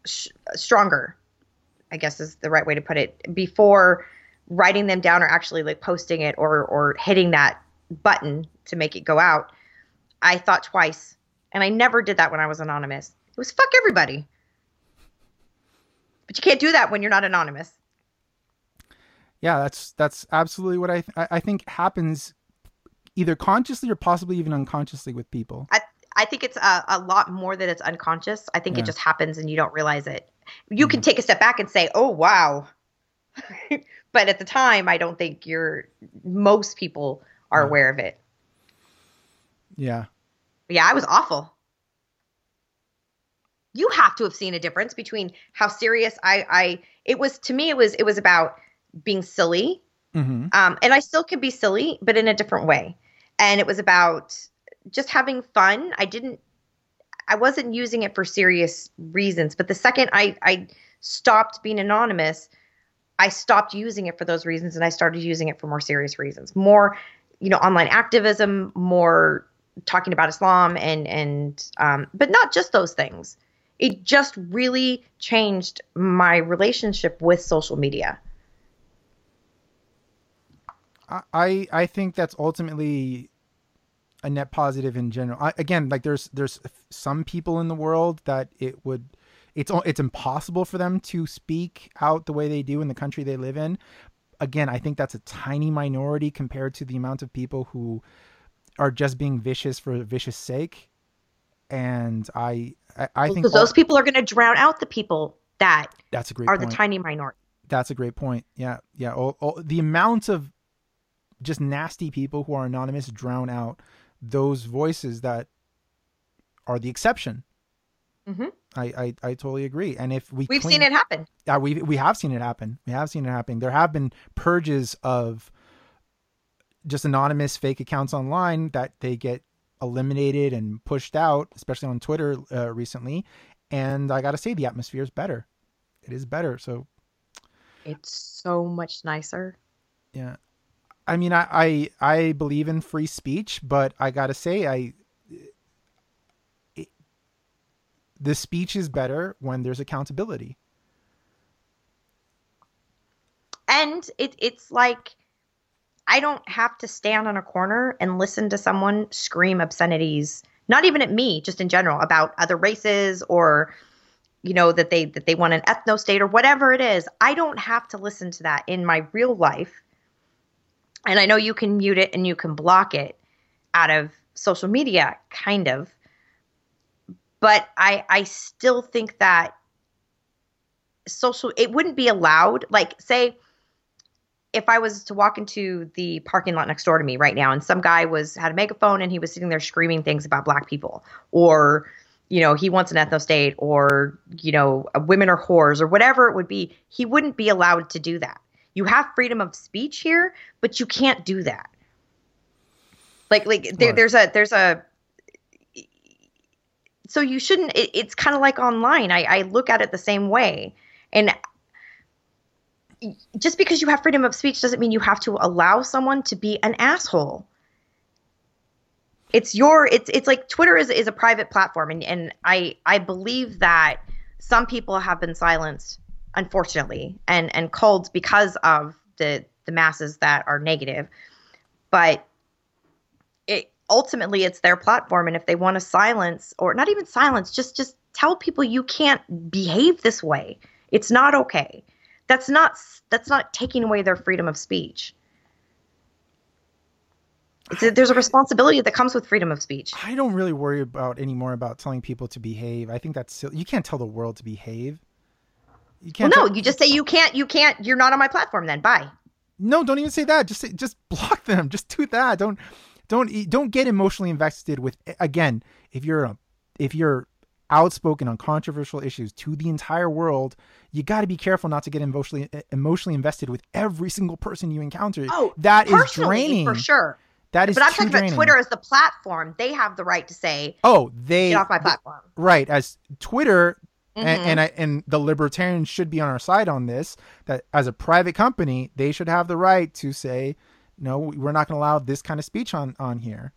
sh- stronger, I guess is the right way to put it, before writing them down or actually like posting it or or hitting that button to make it go out. I thought twice, and I never did that when I was anonymous. It was fuck everybody. But you can't do that when you're not anonymous. Yeah, that's that's absolutely what I th- I think happens either consciously or possibly even unconsciously with people. I I think it's a, a lot more that it's unconscious. I think Yeah. it just happens and you don't realize it. You can mm-hmm. take a step back and say, "Oh wow," [LAUGHS] but at the time, I don't think you're. Most people are Yeah. aware of it. Yeah. Yeah, I was awful. You have to have seen a difference between how serious I I it was to me it was it was about being silly hmm um, and I still can be silly, but in a different way. And it was about just having fun. I didn't, I wasn't using it for serious reasons. But the second I, I stopped being anonymous, I stopped using it for those reasons, and I started using it for more serious reasons. More, you know, online activism, more talking about Islam, and and um, but not just those things. It just really changed my relationship with social media. I I think that's ultimately a net positive in general. I, again, like there's there's some people in the world that it would it's it's impossible for them to speak out the way they do in the country they live in. Again, I think that's a tiny minority compared to the amount of people who are just being vicious for vicious sake. And I I, I think because all- those people are going to drown out the people that that's a great are point. the tiny minority. That's a great point. Yeah, yeah. All, all, the amount of just nasty people who are anonymous drown out those voices that are the exception. Mhm. I, I I totally agree. And if we We've clean- seen it happen. yeah, we we have seen it happen. We have seen it happen. There have been purges of just anonymous fake accounts online that they get eliminated and pushed out, especially on Twitter uh, recently. And I got to say, the atmosphere is better. It is better. So It's so much nicer. Yeah. I mean, I, I, I believe in free speech, but I gotta say, I, it, the speech is better when there's accountability. And it, it's like I don't have to stand on a corner and listen to someone scream obscenities, not even at me, just in general, about other races or you know that they that they want an ethno state or whatever it is. I don't have to listen to that in my real life. And I know you can mute it and you can block it out of social media, kind of. But I I still think that social it wouldn't be allowed like say if I was to walk into the parking lot next door to me right now and some guy was had a megaphone and he was sitting there screaming things about black people or you know he wants an ethno state or you know uh, women are whores or whatever it would be he wouldn't be allowed to do that. You have freedom of speech here but you can't do that. Like like there, there's a there's a so you shouldn't it, it's kind of like online. I, I look at it the same way. And just because you have freedom of speech doesn't mean you have to allow someone to be an asshole. It's your it's it's like twitter is, is a private platform and, and i i believe that some people have been silenced unfortunately and and culled because of the the masses that are negative. But it ultimately it's their platform and if they want to silence or not even silence just just tell people you can't behave this way. It's not okay that's not that's not taking away their freedom of speech a, there's a responsibility that comes with freedom of speech I don't really worry about anymore about telling people to behave. I think that's silly. You can't tell the world to behave. You can't. no tell- you just say you can't you can't you're not on my platform then bye no, don't even say that. Just say, just [LAUGHS] block them. Just do that. Don't don't don't get emotionally invested with again. If you're a, if you're outspoken on controversial issues to the entire world, you got to be careful not to get emotionally emotionally invested with every single person you encounter. oh that is draining. for sure That is but i'm talking about twitter as the platform they have the right to say Oh, they get off my platform right as Twitter and, Mhm. and I and the libertarians should be on our side on this. That as a private company, they should have the right to say, no, we're not going to allow this kind of speech on on here.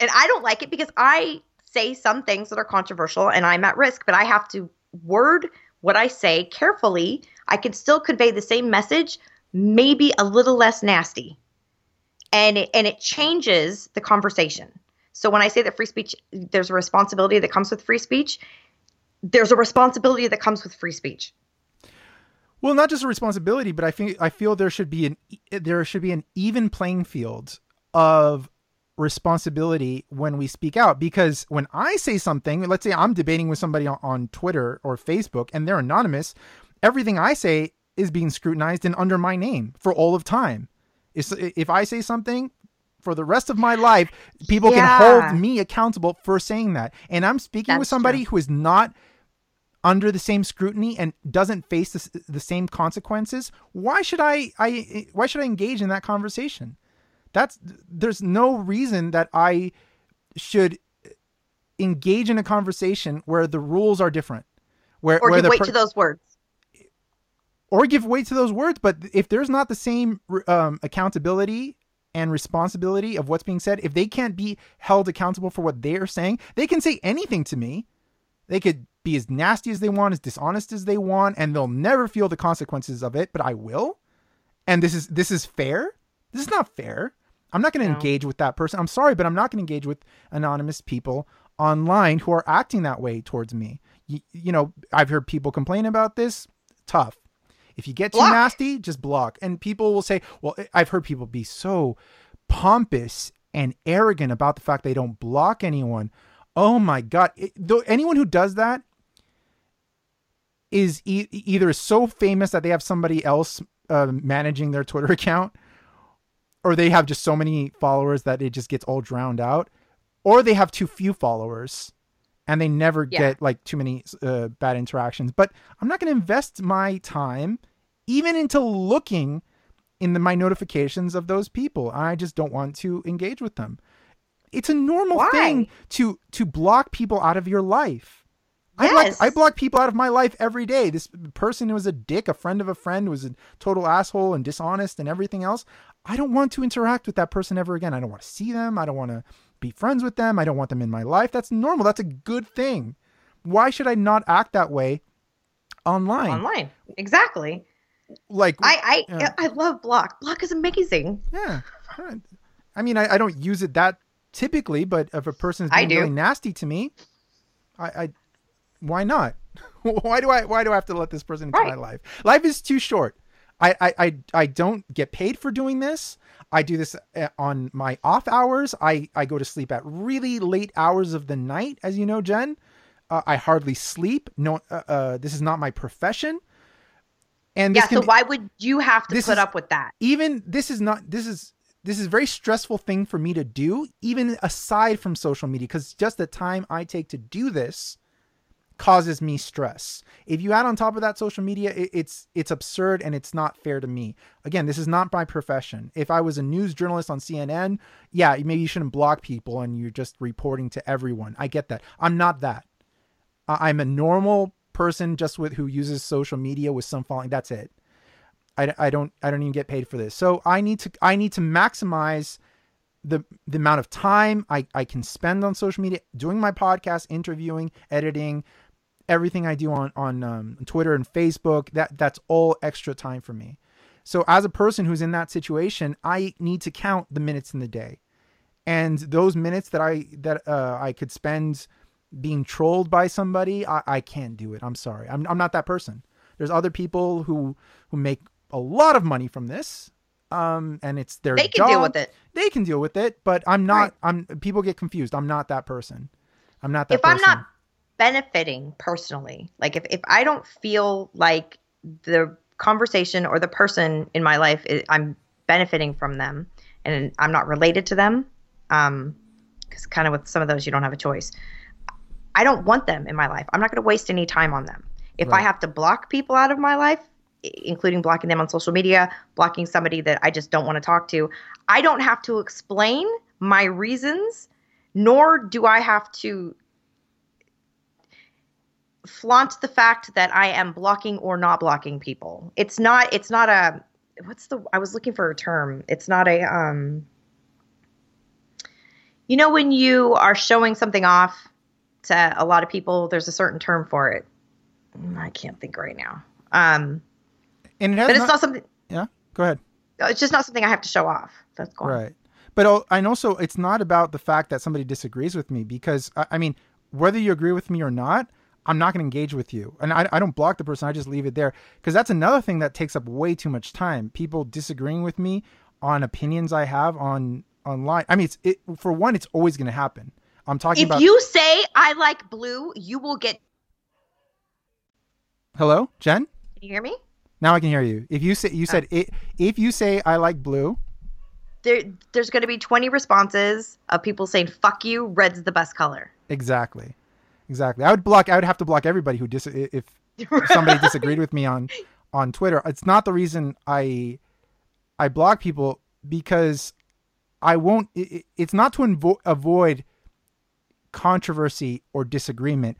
and I don't like it because I say some things that are controversial and I'm at risk, but I have to word what I say carefully. I can still convey the same message, maybe a little less nasty. And it, and it changes the conversation. So when I say that free speech, there's a responsibility that comes with free speech. There's a responsibility that comes with free speech. Well, not just a responsibility, but I think I feel there should be an there should be an even playing field of responsibility when we speak out because when I say something, let's say I'm debating with somebody on, on Twitter or Facebook and they're anonymous, everything I say is being scrutinized and under my name for all of time. If, if I say something for the rest of my life, people Yeah. can hold me accountable for saying that. And I'm speaking with somebody true. who is not under the same scrutiny and doesn't face the, the same consequences why should I, I why should i engage in that conversation that's there's no reason that i should engage in a conversation where the rules are different where, Or where give weight per- to those words. or give weight to those words but if there's not the same um, accountability and responsibility of what's being said if they can't be held accountable for what they're saying they can say anything to me. They could be as nasty as they want as dishonest as they want and they'll never feel the consequences of it but i will. And this is this is fair? This is not fair i'm not going to No. engage with that person. I'm sorry but i'm not going to engage with anonymous people online who are acting that way towards me. You, you know i've heard people complain about this. Tough. If you get too Block. nasty just block. And people will say well i've heard people be so pompous and arrogant about the fact they don't block anyone. Oh my god. It, though anyone who does that is e- either so famous that they have somebody else uh, managing their twitter [LAUGHS] account or they have just so many followers that it just gets all drowned out or they have too few followers and they never Yeah. get like too many uh, bad interactions but i'm not going to invest my time even into looking in the, my notifications of those people i just don't want to engage with them it's a normal Why? thing to to block people out of your life I block, Yes. I block people out of my life every day. This person who was a dick, a friend of a friend, was a total asshole and dishonest and everything else. I don't want to interact with that person ever again. I don't want to see them. I don't want to be friends with them. I don't want them in my life. That's normal. That's a good thing. Why should I not act that way online? Online. Exactly. Like I I, Yeah. I love Block. Block is amazing. Yeah. [LAUGHS] I mean, I, I don't use it that typically, but if a person is being really nasty to me, I, I why not? [LAUGHS] why do I why do I have to let this person into my life? Life is too short. I, I, I, I don't get paid for doing this. I do this uh, on my off hours. I, I go to sleep at really late hours of the night, as you know, Jenn. Uh, I hardly sleep. No, uh, uh, this is not my profession. And Yeah. So can, why would you have to put is- up with that? even this is not this is this is a very stressful thing for me to do even aside from social media because just the time i take to do this causes me stress. If you add on top of that social media it, it's it's absurd and it's not fair to me. Again this is not my profession. If i was a news journalist on cnn yeah maybe you shouldn't block people and you're just reporting to everyone. I get that. I'm not that. I'm a normal person just with who uses social media with some following. That's it. I, I don't I don't even get paid for this. So I need to I need to maximize the the amount of time I, I can spend on social media, doing my podcast, interviewing, editing, everything I do on on um, Twitter and Facebook. That that's all extra time for me. So as a person who's in that situation, I need to count the minutes in the day, and those minutes that I that uh, I could spend being trolled by somebody, I, I can't do it. I'm sorry. I'm I'm not that person. There's other people who who make a lot of money from this. Um, and it's their They can deal with it. They can deal with it, but I'm not. Right. I'm. People get confused. I'm not that person. I'm not that. if I'm not benefiting personally, like if, if I don't feel like the conversation or the person in my life, i I'm benefiting from them and I'm not related to them, um, because kind of with some of those, you don't have a choice. I don't want them in my life. I'm not going to waste any time on them. If I have to block people out of my life, including blocking them on social media, blocking somebody that I just don't want to talk to, I don't have to explain my reasons, nor do I have to flaunt the fact that I am blocking or not blocking people. It's not it's not a what's the I was looking for a term. It's not a um you know when you are showing something off to a lot of people there's a certain term for it. Mm, I can't think right now. Um and it has but it's not- something Yeah. Go ahead. it's just not something I have to show off. That's gone. Right. But and also, it's not about the fact that somebody disagrees with me because I, I mean, whether you agree with me or not, I'm not going to engage with you, and I, I don't block the person. I just leave it there because that's another thing that takes up way too much time. People disagreeing with me on opinions I have on online. I mean, it's it for one, it's always going to happen. I'm talking If about. If you say I like blue, you will get Hello, Jenn. Can you hear me? Now I can hear you. If you say you said oh. it, if you say I like blue, There there's going to be 20 responses of people saying fuck you, red's the best color. exactly, exactly. I would block. I would have to block everybody who dis if [LAUGHS] somebody disagreed with me on on Twitter. It's not the reason I I block people because I won't. It- it's not to invo- avoid controversy or disagreement.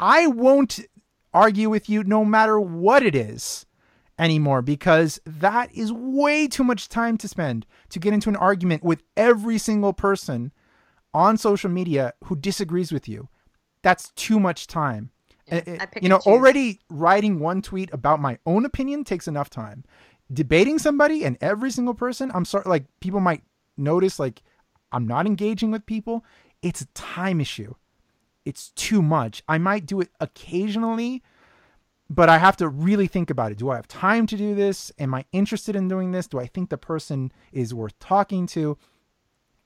I won't argue with you no matter what it is anymore because that is way too much time to spend to get into an argument with every single person on social media who disagrees with you. That's too much time. Yeah, And- I pick you know, already writing one tweet about my own opinion takes enough time. Debating somebody and every single person, I'm sorry, like people might notice, like I'm not engaging with people. It's a time issue. It's too much. I might do it occasionally, but I have to really think about it. Do I have time to do this? Am I interested in doing this? Do I think the person is worth talking to?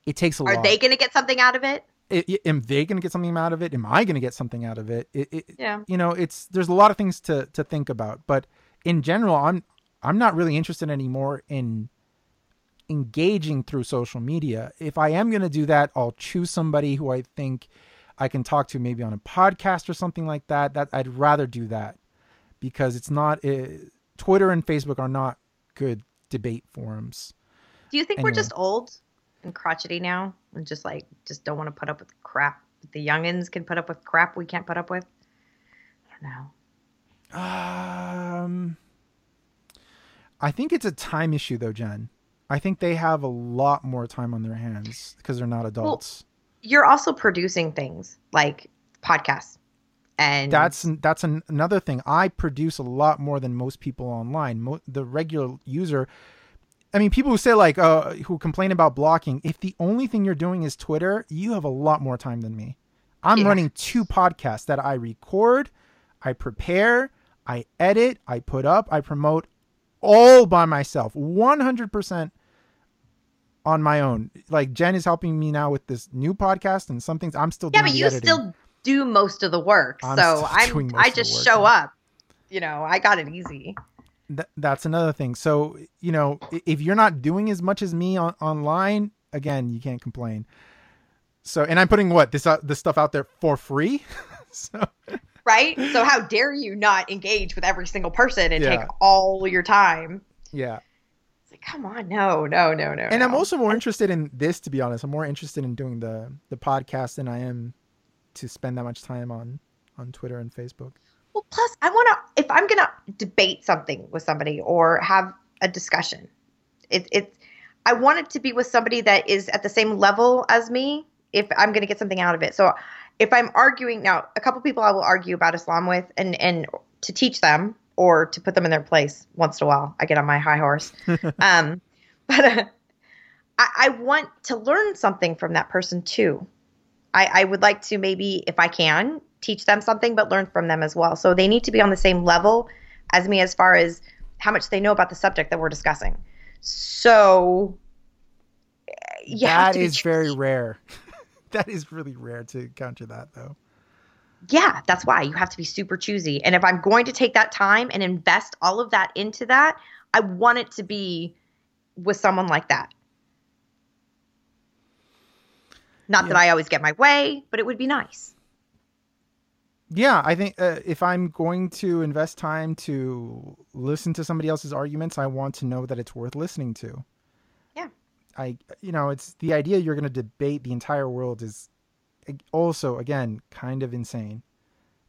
It takes a Are lot Are they going to get something out of it? it, it- am they going to get something out of it? Am I going to get something out of it? It, it? Yeah. You know, it's there's a lot of things to to think about, but in general, I'm I'm not really interested anymore in engaging through social media. If I am going to do that, I'll choose somebody who I think I can talk to maybe on a podcast or something like that. That I'd rather do that because it's not uh, Twitter and Facebook are not good debate forums. Do you think we're just old and crotchety now and just like just don't want to put up with crap the youngins can put up with crap we can't put up with? I don't know. Um, I think it's a time issue though, Jenn. I think they have a lot more time on their hands because they're not adults. You're also producing things like podcasts. And that's that's an, another thing. I produce a lot more than most people online. Mo- the regular user, I mean, people who say like uh, who complain about blocking. If the only thing you're doing is Twitter, you have a lot more time than me. I'm Yeah. running two podcasts that I record, I prepare, I edit, I put up, I promote all by myself, 100% on my own. Like Jenn is helping me now with this new podcast and some things I'm still doing. yeah, but you editing. still do most of the work. I'm so [LAUGHS] I'm I just show up. You know, I got it easy. Th- that's another thing. So, you know, if you're not doing as much as me on- online, again, you can't complain. So, and I'm putting what this out this stuff out there for free. [LAUGHS] so, right? So how dare you not engage with every single person and Yeah. take all your time? yeah. It's like, come on, no, no, no, no. And I'm also more interested in this to be honest. I'm more interested in doing the the podcast than I am to spend that much time on on Twitter and Facebook. Well, plus, I want to, if I'm going to debate something with somebody or have a discussion, it, it's, I want it to be with somebody that is at the same level as me if I'm going to get something out of it. So if I'm arguing, now, a couple people I will argue about Islam with and, and to teach them or to put them in their place once in a while. I get on my high horse. [LAUGHS] um, [LAUGHS] but uh, I, I want to learn something from that person too. I, I would like to maybe, if I can, teach them something, but learn from them as well. So they need to be on the same level as me as far as how much they know about the subject that we're discussing. So, have that is very rare. [LAUGHS] that is really rare to counter that though. yeah, that's why you have to be super choosy. And if I'm going to take that time and invest all of that into that, I want it to be with someone like that. Not that I always get my way, but it would be nice. Yeah, I think uh, if I'm going to invest time to listen to somebody else's arguments, I want to know that it's worth listening to. Yeah. I, you know, it's the idea you're going to debate the entire world is also again kind of insane.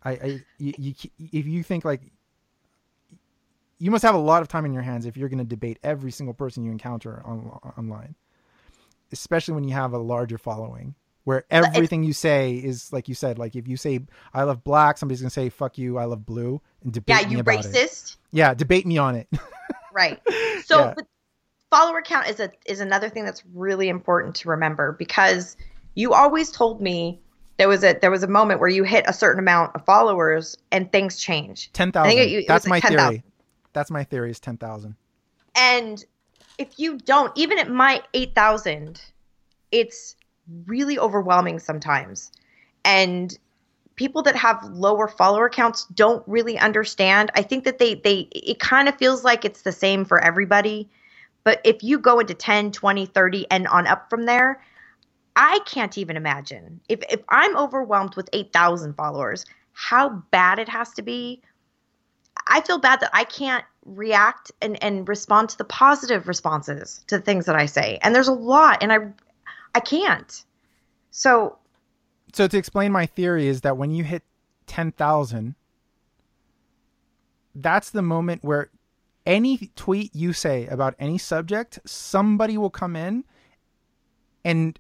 I, I you, you, if you think like you must have a lot of time in your hands if you're going to debate every single person you encounter on, online, especially when you have a larger following where everything you say is like you said like if you say i love black somebody's gonna say fuck you i love blue and debate Yeah, me you about it racist. yeah debate me on it [LAUGHS] Right. So Yeah. follower count is a is another thing that's really important to remember because you always told me there was a there was a moment where you hit a certain amount of followers and things change. I think 10000 it- it that's my like 10,000. theory that's my theory is 10000 And if you don't, even at my 8,000, it's really overwhelming sometimes. And people that have lower follower counts don't really understand. I think that they they it kind of feels like it's the same for everybody. But if you go into 10, 20, 30 and on up from there, I can't even imagine. If if I'm overwhelmed with 8,000 followers, how bad it has to be I feel bad that I can't react and, and respond to the positive responses to the things that I say. And there's a lot and I I can't. So so to explain my theory is that when you hit 10000 that's the moment where any tweet you say about any subject somebody will come in and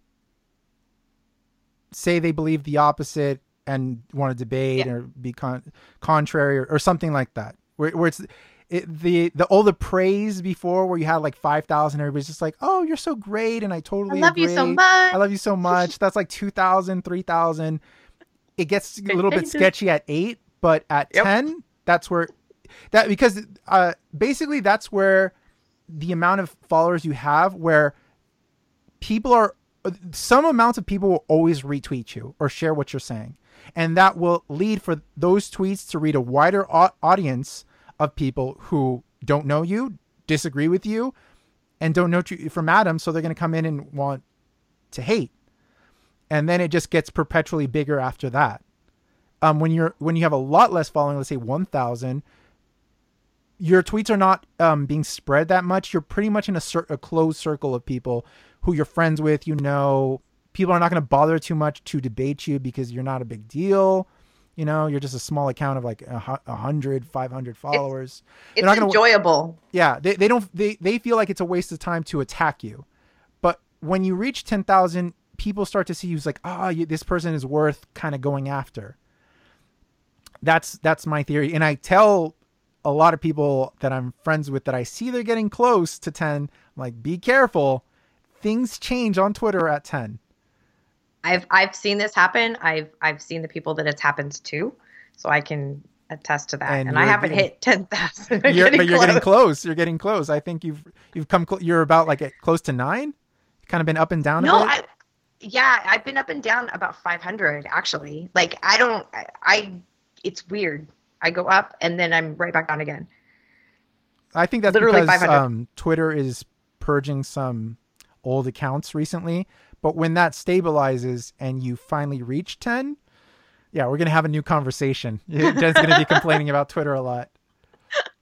say they believe the opposite and want to debate Yeah. or be con- contrary or, or something like that where, where it's it, the the all the praise before where you had like 5000 everybody's just like oh you're so great and i I totally love you so agree. much. I love you so much. [LAUGHS] That's like 2,000, 3,000. It gets a little bit [LAUGHS] sketchy at eight, but at Yep. 10, that's where that because uh, basically that's where the amount of followers you have, where people are some amount of people will always retweet you or share what you're saying. And that will lead for those tweets to read a wider au- audience of people who don't know you, disagree with you, and don't know you from Adam. So they're going to come in and want to hate. And then it just gets perpetually bigger after that. Um, when you're when you have a lot less following, let's say 1,000, your tweets are not um, being spread that much. You're pretty much in a, cir- a closed circle of people who you're friends with. You know, people are not going to bother too much to debate you because you're not a big deal. You know, you're just a small account of like a hu- a hundred, five hundred followers. it's not gonna- enjoyable. Yeah, they, they don't they, they feel like it's a waste of time to attack you. But when you reach 10,000, people start to see you as like, "Ah, you this person is worth kind of going after." That's that's my theory and I tell a lot of people that I'm friends with that I see they're getting close to 10, I'm like, "Be careful. Things change on Twitter at 10." I've I've seen this happen. I've I've seen the people that it's happened to, so I can attest to that. And And, I haven't getting- hit ten thousand. [LAUGHS] You're, but you're getting close. You're getting close. I think you've you've come cl- you're about like at close to 9. Kind of been up and down a No, bit. I, yeah, I've been up and down about 500 actually. Like I don't, I, I, it's weird. I go up and then I'm right back down again. I think that's Literally because 500. um, Twitter is purging some old accounts recently. But when that stabilizes and you finally reach 10, yeah, we're going to have a new conversation. [LAUGHS] Jenn's going to be complaining about Twitter a lot.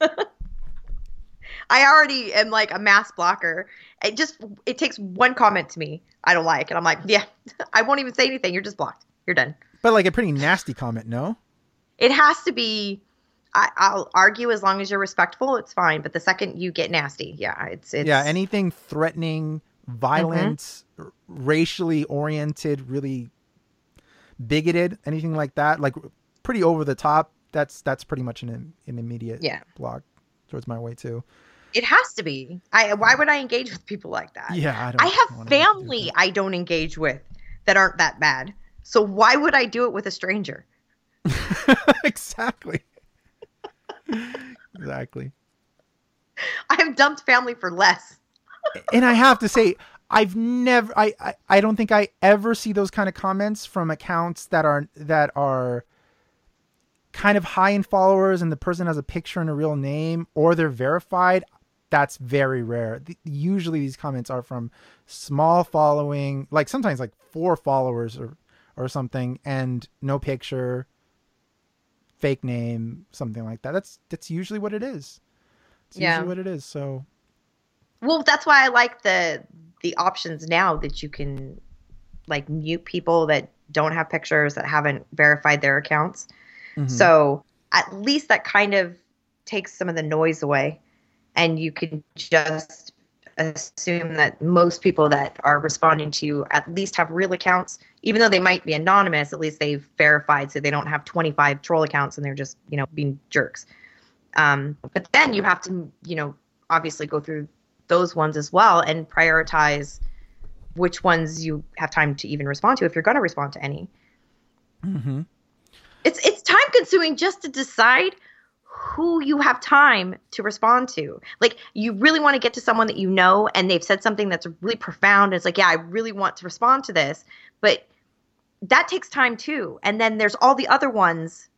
I already am like a mass blocker. It just it takes one comment to me I don't like, and I'm like, yeah, [LAUGHS] I won't even say anything. You're just blocked. You're done. But like a pretty nasty comment, no? It has to be. I, I'll argue as long as you're respectful, it's fine. But the second you get nasty, yeah, it's it's yeah, anything threatening, Mm-hmm. violent, r- racially oriented, really bigoted, anything like that, like pretty over the top. That's that's pretty much an an immediate Yeah. block towards my way too. It has to be. I why would I engage with people like that? Yeah, I don't. I have wanna do family I don't engage with that aren't that bad. So why would I do it with a stranger? [LAUGHS] exactly. [LAUGHS] exactly. [LAUGHS] I've dumped family for less. And I have to say, I've never, I, I, I don't think I ever see those kind of comments from accounts that are that are kind of high in followers, and the person has a picture and a real name, or they're verified. That's very rare. The, usually, these comments are from small following, like sometimes like four followers or or something, and no picture, fake name, something like that. That's that's usually what it is. It's Yeah. usually what it is. So Well, that's why I like the the options now that you can like mute people that don't have pictures that haven't verified their accounts. mhm. So at least that kind of takes some of the noise away, and you can just assume that most people that are responding to you at least have real accounts, even though they might be anonymous. At least they've verified, so they don't have 25 troll accounts and they're just you know being jerks. Um, but then you have to you know obviously go through those ones as well and prioritize which ones you have time to even respond to if you're going to respond to any Mhm. it's it's time consuming just to decide who you have time to respond to. Like you really want to get to someone that you know and they've said something that's really profound. It's like, yeah, I really want to respond to this, but that takes time too. And then there's all the other ones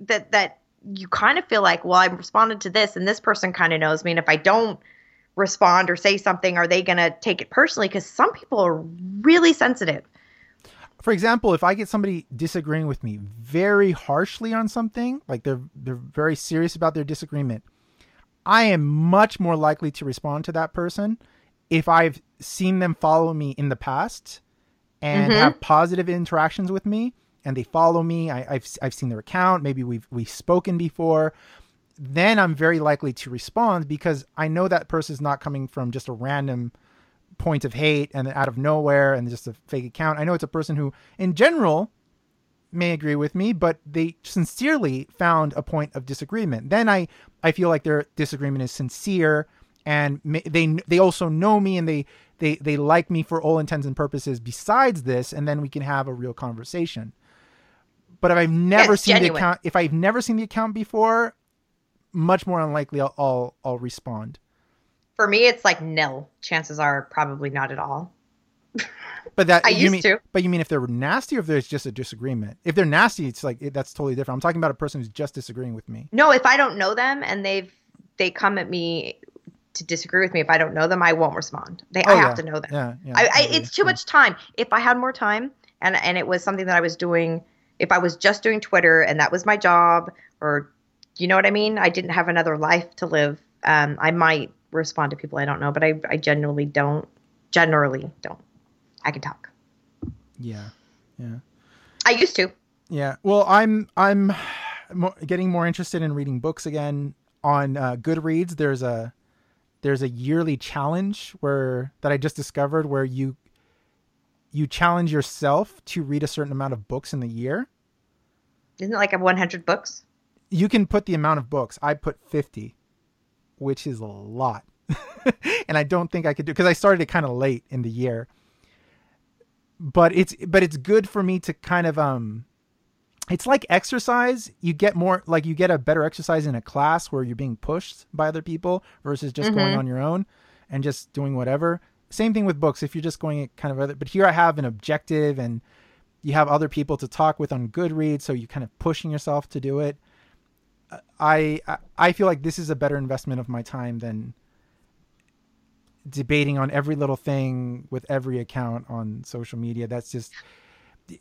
that that you kind of feel like, well, I responded to this and this person kind of knows me and if I don't respond or say something, are they going to take it personally cuz some people are really sensitive. for example, if I get somebody disagreeing with me very harshly on something, like they're they're very serious about their disagreement, I am much more likely to respond to that person if I've seen them follow me in the past and Mhm. have positive interactions with me and they follow me. I, I've I've seen their account. Maybe we've we've spoken before. Then I'm very likely to respond because I know that person is not coming from just a random point of hate and out of nowhere and just a fake account. I know it's a person who, in general, may agree with me, but they sincerely found a point of disagreement. Then I, I feel like their disagreement is sincere, and they they also know me and they they they like me for all intents and purposes. Besides this, and then we can have a real conversation. But if I've never it's seen the account, if I've never seen the account before, much more unlikely I'll I'll, I'll respond. For me, it's like nil. Chances are probably not at all. But that [LAUGHS] I you used mean, to. But you mean if they're nasty, or if there's just a disagreement? If they're nasty, it's like it, that's totally different. I'm talking about a person who's just disagreeing with me. No, if I don't know them and they've they come at me to disagree with me, if I don't know them, I won't respond. They, I Oh, have to know them. Yeah, yeah. I, I, it's too Yeah. much time. If I had more time and and it was something that I was doing, if I was just doing Twitter and that was my job, or you know what I mean, I didn't have another life to live. Um, I might respond to people I don't know, but I I genuinely don't. Generally don't. I can talk. Yeah, yeah, I used to. yeah. Well, I'm I'm getting more interested in reading books again on uh, Goodreads. There's a there's a yearly challenge where that I just discovered where you you challenge yourself to read a certain amount of books in the year. Isn't it like a 100 books? you can put the amount of books. I put 50, which is a lot. [LAUGHS] and I don't think I could do because I started it kind of late in the year. But it's but it's good for me to kind of um it's like exercise. You get more like you get a better exercise in a class where you're being pushed by other people versus just going Mhm. on your own and just doing whatever. Same thing with books. If you're just going kind of other, but here I have an objective and you have other people to talk with on Goodreads, so you're kind of pushing yourself to do it. I I- feel like this is a better investment of my time than debating on every little thing with every account on social media. That's just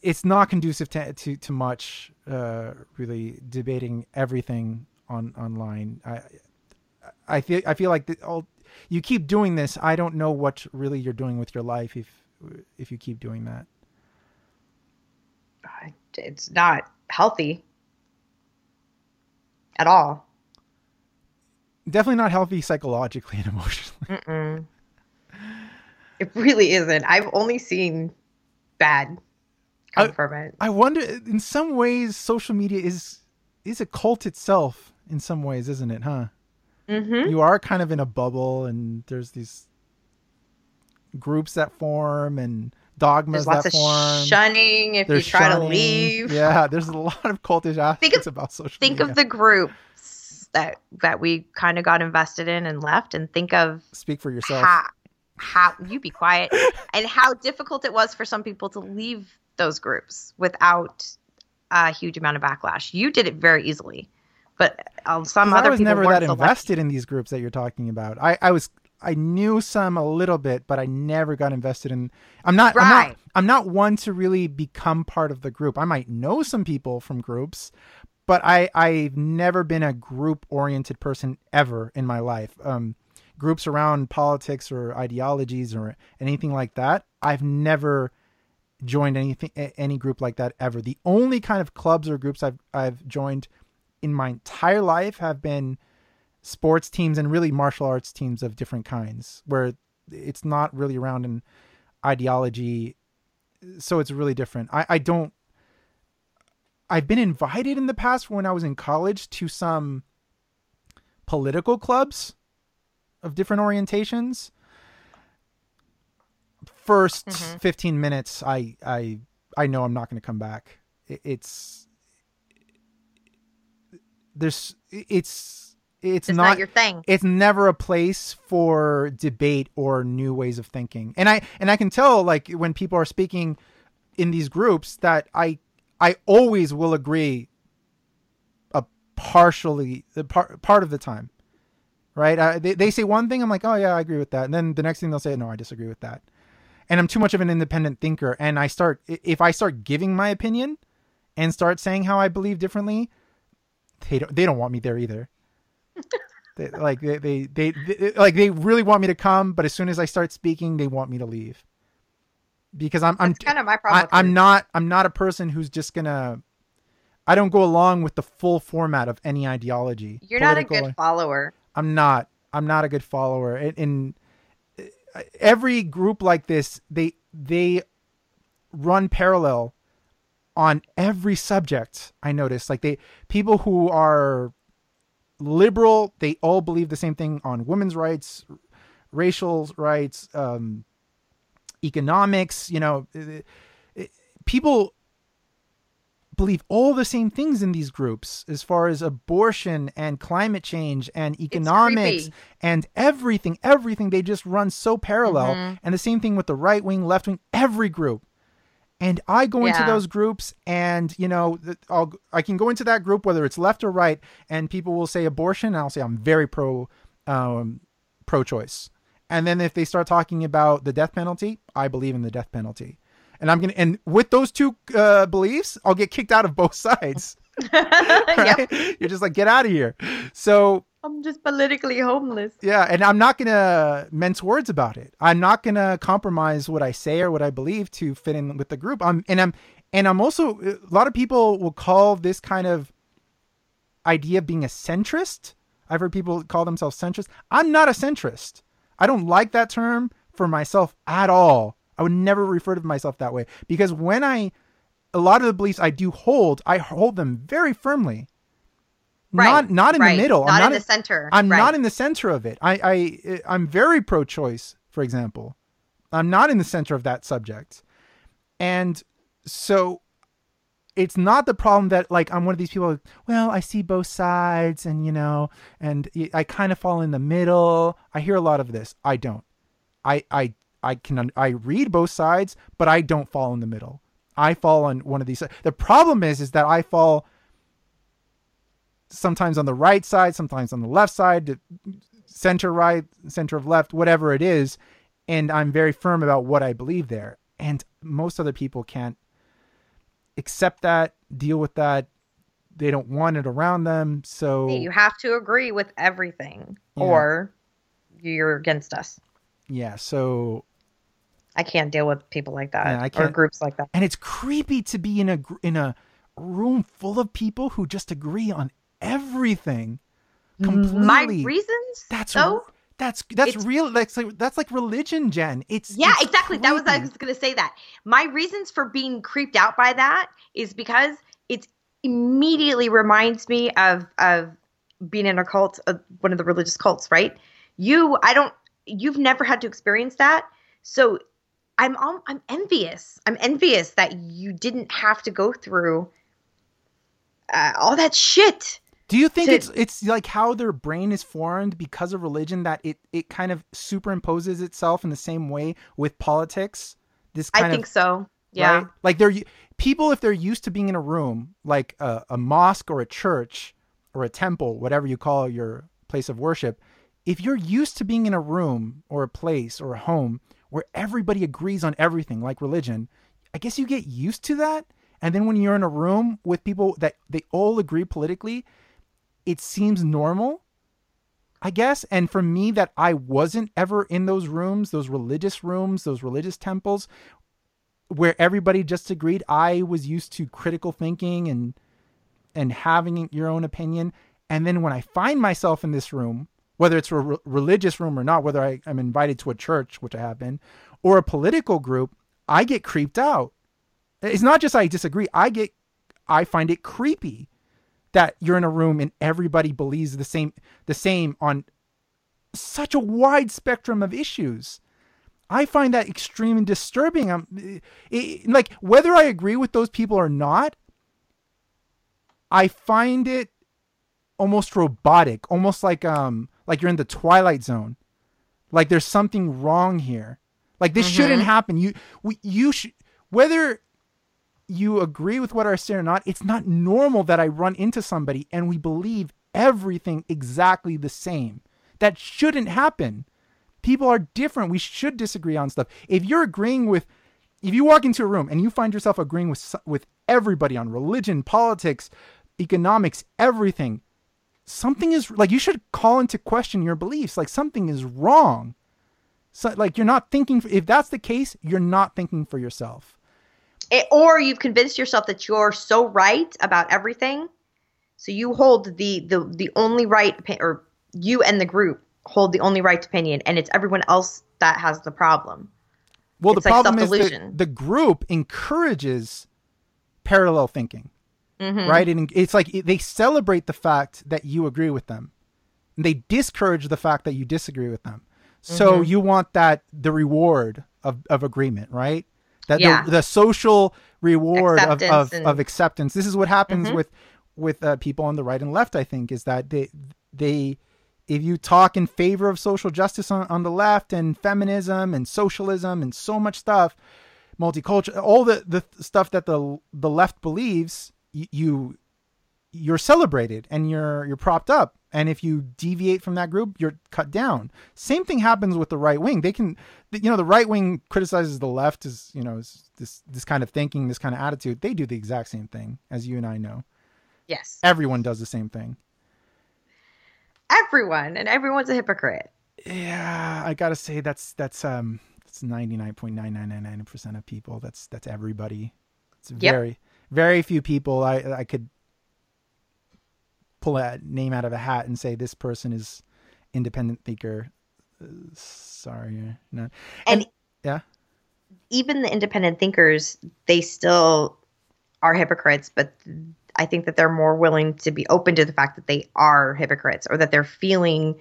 it's not conducive to to, to much uh, really debating everything on online. I I feel I feel like the, all, you keep doing this. I don't know what really you're doing with your life if if you keep doing that. It's not healthy at all. Definitely not healthy psychologically and [LAUGHS] emotionally. Mm-mm. It really isn't. I've only seen bad come I- from it. I wonder in some ways social media is is a cult itself in some ways, isn't it, huh? Mm-hmm. You are kind of in a bubble and there's these groups that form and dogmas There's lots that of form. shunning if you There's try to leave. Yeah, [LAUGHS] there's a lot of cultish aspects of- about social Think media. of the groups that that we kind of got invested in and left, and think of Speak for yourself. how how you be quiet [LAUGHS] and how difficult it was for some people to leave those groups without a huge amount of backlash. You did it very easily, but um, some other I was people never that invested in these groups that you're talking about. I, I was I knew some a little bit, but I never got invested in. I'm not. I'm not. Right. I'm not one to really become part of the group. I might know some people from groups, but I I've never been a group oriented person ever in my life. Um, groups around politics or ideologies or anything like that. I've never joined anything any group like that ever. The only kind of clubs or groups I've I've joined in my entire life have been sports teams and really martial arts teams of different kinds where it's not really around an ideology. So it's really different. I, I don't i've been invited in the past when i was in college to some political clubs of different orientations. 1st Mhm. 15 minutes i i i know i'm not going to come back. It- it's there's it's it's, It's not, not your thing. it's never a place for debate or new ways of thinking. And i and i can tell like when people are speaking in these groups that i i always will agree a partially the part part of the time right? I, they, they say one thing i'm like oh yeah i agree with that. And then the next thing they'll say no i disagree with that. And i'm too much of an independent thinker and i start if i start giving my opinion and start saying how i believe differently they don't they don't want me there either they, like they, they, they they like they really want me to come but as soon as i start speaking they want me to leave because i'm i'm That's kind of my problem. I, I'm not I'm not a person who's just gonna I don't go along with the full format of any ideology. You're not a good follower. I'm not. I'm not a good follower. In, in uh, every group like this, they they run parallel on every subject. I notice, like they people who are liberal, they all believe the same thing on women's rights, racial rights, um, economics. You know, it- it- people believe all the same things in these groups as far as abortion and climate change and economics and everything everything they just run so parallel Mhm. and the same thing with the right wing left wing every group and i go into those groups and you know I'll, i can go into that group whether it's left or right and people will say abortion and i'll say i'm very pro um, pro choice and then if they start talking about the death penalty i believe in the death penalty. And i'm gonna and with those two uh, beliefs i'll get kicked out of both [LAUGHS] sides. [LAUGHS] Yep. [LAUGHS] you're just like get out of here. So I'm just politically homeless. yeah, and I'm not gonna mince words about it. I'm not gonna compromise what I say or what I believe to fit in with the group. I'm and I'm and I'm also a lot of people will call this kind of idea of being a centrist. I've heard people call themselves centrist. I'm not a centrist. I don't like that term for myself at all. I would never refer to myself that way because when I a lot of the beliefs I do hold, I hold them very firmly. Right. Not not in right. the middle. Not, I'm not in the center. I'm right. not in the center of it. I, I I'm very pro-choice, for example. I'm not in the center of that subject, and so it's not the problem that like I'm one of these people. like, Well, I see both sides, and you know, and I kind of fall in the middle. I hear a lot of this. I don't. I I I can I read both sides, but I don't fall in the middle. I fall on one of these. The problem is, is that I fall sometimes on the right side, sometimes on the left side, center right, center of left, whatever it is, and I'm very firm about what I believe there. And most other people can't accept that, deal with that. They don't want it around them. So You have to agree with everything, Yeah. or you're against us. yeah, so I can't deal with people like that Yeah, I or can't- groups like that. and it's creepy to be in a in a room full of people who just agree on everything completely. My reasons, That's though. that's that's It's- real. That's like that's like religion, Jenn. It's Yeah, it's exactly. That was I was going to say that. My reasons for being creeped out by that is because it immediately reminds me of of being in a cult, uh, one of the religious cults, right? You, I don't. You've never had to experience that, so I'm I'm envious. I'm envious that you didn't have to go through uh, all that shit. Do you think to- it's it's like how their brain is formed because of religion that it it kind of superimposes itself in the same way with politics? This kind I of think so. Yeah. right? Like they're people if they're used to being in a room like a, a mosque or a church or a temple, whatever you call your place of worship, if you're used to being in a room or a place or a home where everybody agrees on everything, like religion, I guess you get used to that. And then when you're in a room with people that they all agree politically, it seems normal. I guess. And for me, that I wasn't ever in those rooms, those religious rooms, those religious temples, where everybody just agreed. I was used to critical thinking and and having your own opinion. And then when I find myself in this room, whether it's a re- religious room or not, whether I, I'm invited to a church, which I have been, or a political group, I get creeped out. It's not just I disagree. I get, I find it creepy that you're in a room and everybody believes the same, the same on such a wide spectrum of issues. I find that extremely disturbing. I'm it, like whether I agree with those people or not, I find it almost robotic, almost like um like you're in the twilight zone. Like there's something wrong here. Like this shouldn't happen. You we, you should whether you agree with what I say or not, it's not normal that I run into somebody and we believe everything exactly the same. That shouldn't happen. People are different. We should disagree on stuff. If you're agreeing with if you walk into a room and you find yourself agreeing with with everybody on religion, politics, economics, everything, something is like you should call into question your beliefs. Like something is wrong. So like you're not thinking if that's the case, you're not thinking for yourself. It, or you've convinced yourself that you're so right about everything so you hold the the the only right or you and the group hold the only right opinion and it's everyone else that has the problem Well, It's the like problem is that the group encourages parallel thinking, Mm-hmm. right? And it's like they celebrate the fact that you agree with them, and they discourage the fact that you disagree with them. So Mm-hmm. you want that the reward of, of agreement, right? That Yeah. the, the social reward of, Acceptance of, and- Mm-hmm. of acceptance. This is what happens with with uh, people on the right and left. I think is that they they if you talk in favor of social justice on, on the left and feminism and socialism and so much stuff, multicultural, all the, the stuff that the the left believes, you you're celebrated and you're you're propped up. And if you deviate from that group, you're cut down. Same thing happens with the right wing. They can, you know, the right wing criticizes the left as you know as this this kind of thinking, this kind of attitude. They do the exact same thing as you and I know. yes Everyone does the same thing. everyone and everyone's a hypocrite Yeah, I gotta say that's that's um that's ninety nine point nine nine nine nine percent of people. That's that's everybody. It's Yep. very very few people I I could pull a name out of a hat and say this person is independent thinker. Uh, sorry, no. and Yeah, even the independent thinkers they still are hypocrites but i think that they're more willing to be open to the fact that they are hypocrites or that they're feeling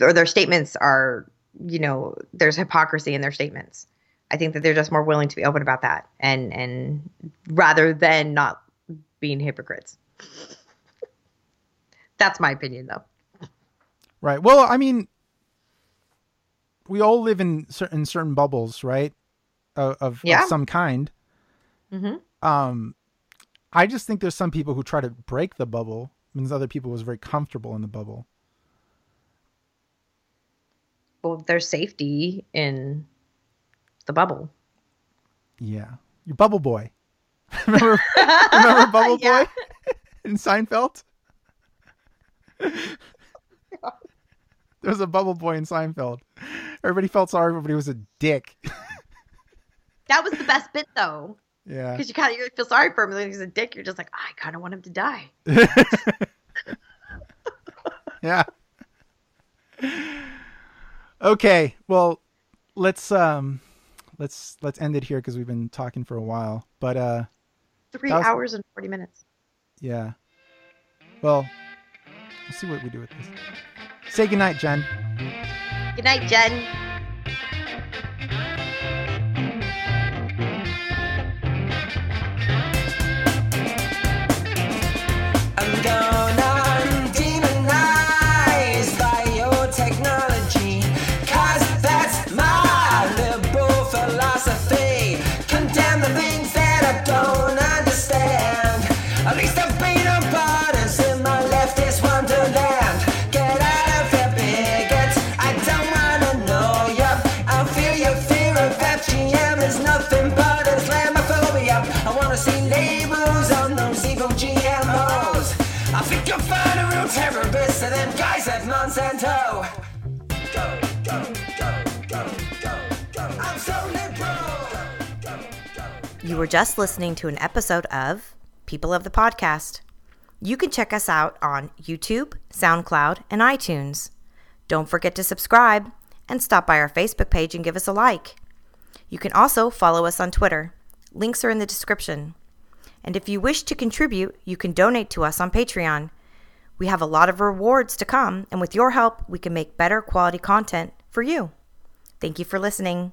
or their statements are you know there's hypocrisy in their statements i think that they're just more willing to be open about that and and rather than not being hypocrites that's my opinion though right. Well, I mean, we all live in certain certain bubbles, right? Of of, Yeah. of some kind. hmm um i just think there's some people who try to break the bubble means other people was very comfortable in the bubble. Well, there's safety in the bubble. Yeah, your bubble boy. [LAUGHS] remember, remember [LAUGHS] Bubble Yeah. Boy [LAUGHS] in Seinfeld? [LAUGHS] there was a bubble boy in Seinfeld. Everybody felt sorry for him, but he was a dick. That was the best bit though, yeah. because you kind of feel sorry for him. and He's a dick. You're just like, I kind of want him to die. [LAUGHS] yeah. Okay, well, let's um let's let's end it here because we've been talking for a while. But uh Three was- hours and forty minutes. yeah. Well, let's see what we do with this. Say goodnight, Jenn. Good night, Jenn. Monsanto. You were just listening to an episode of People of the Podcast. You can check us out on YouTube, SoundCloud, and iTunes. Don't forget to subscribe and stop by our Facebook page and give us a like. You can also follow us on Twitter. Links are in the description. And if you wish to contribute, you can donate to us on Patreon. We have a lot of rewards to come, and with your help, we can make better quality content for you. Thank you for listening.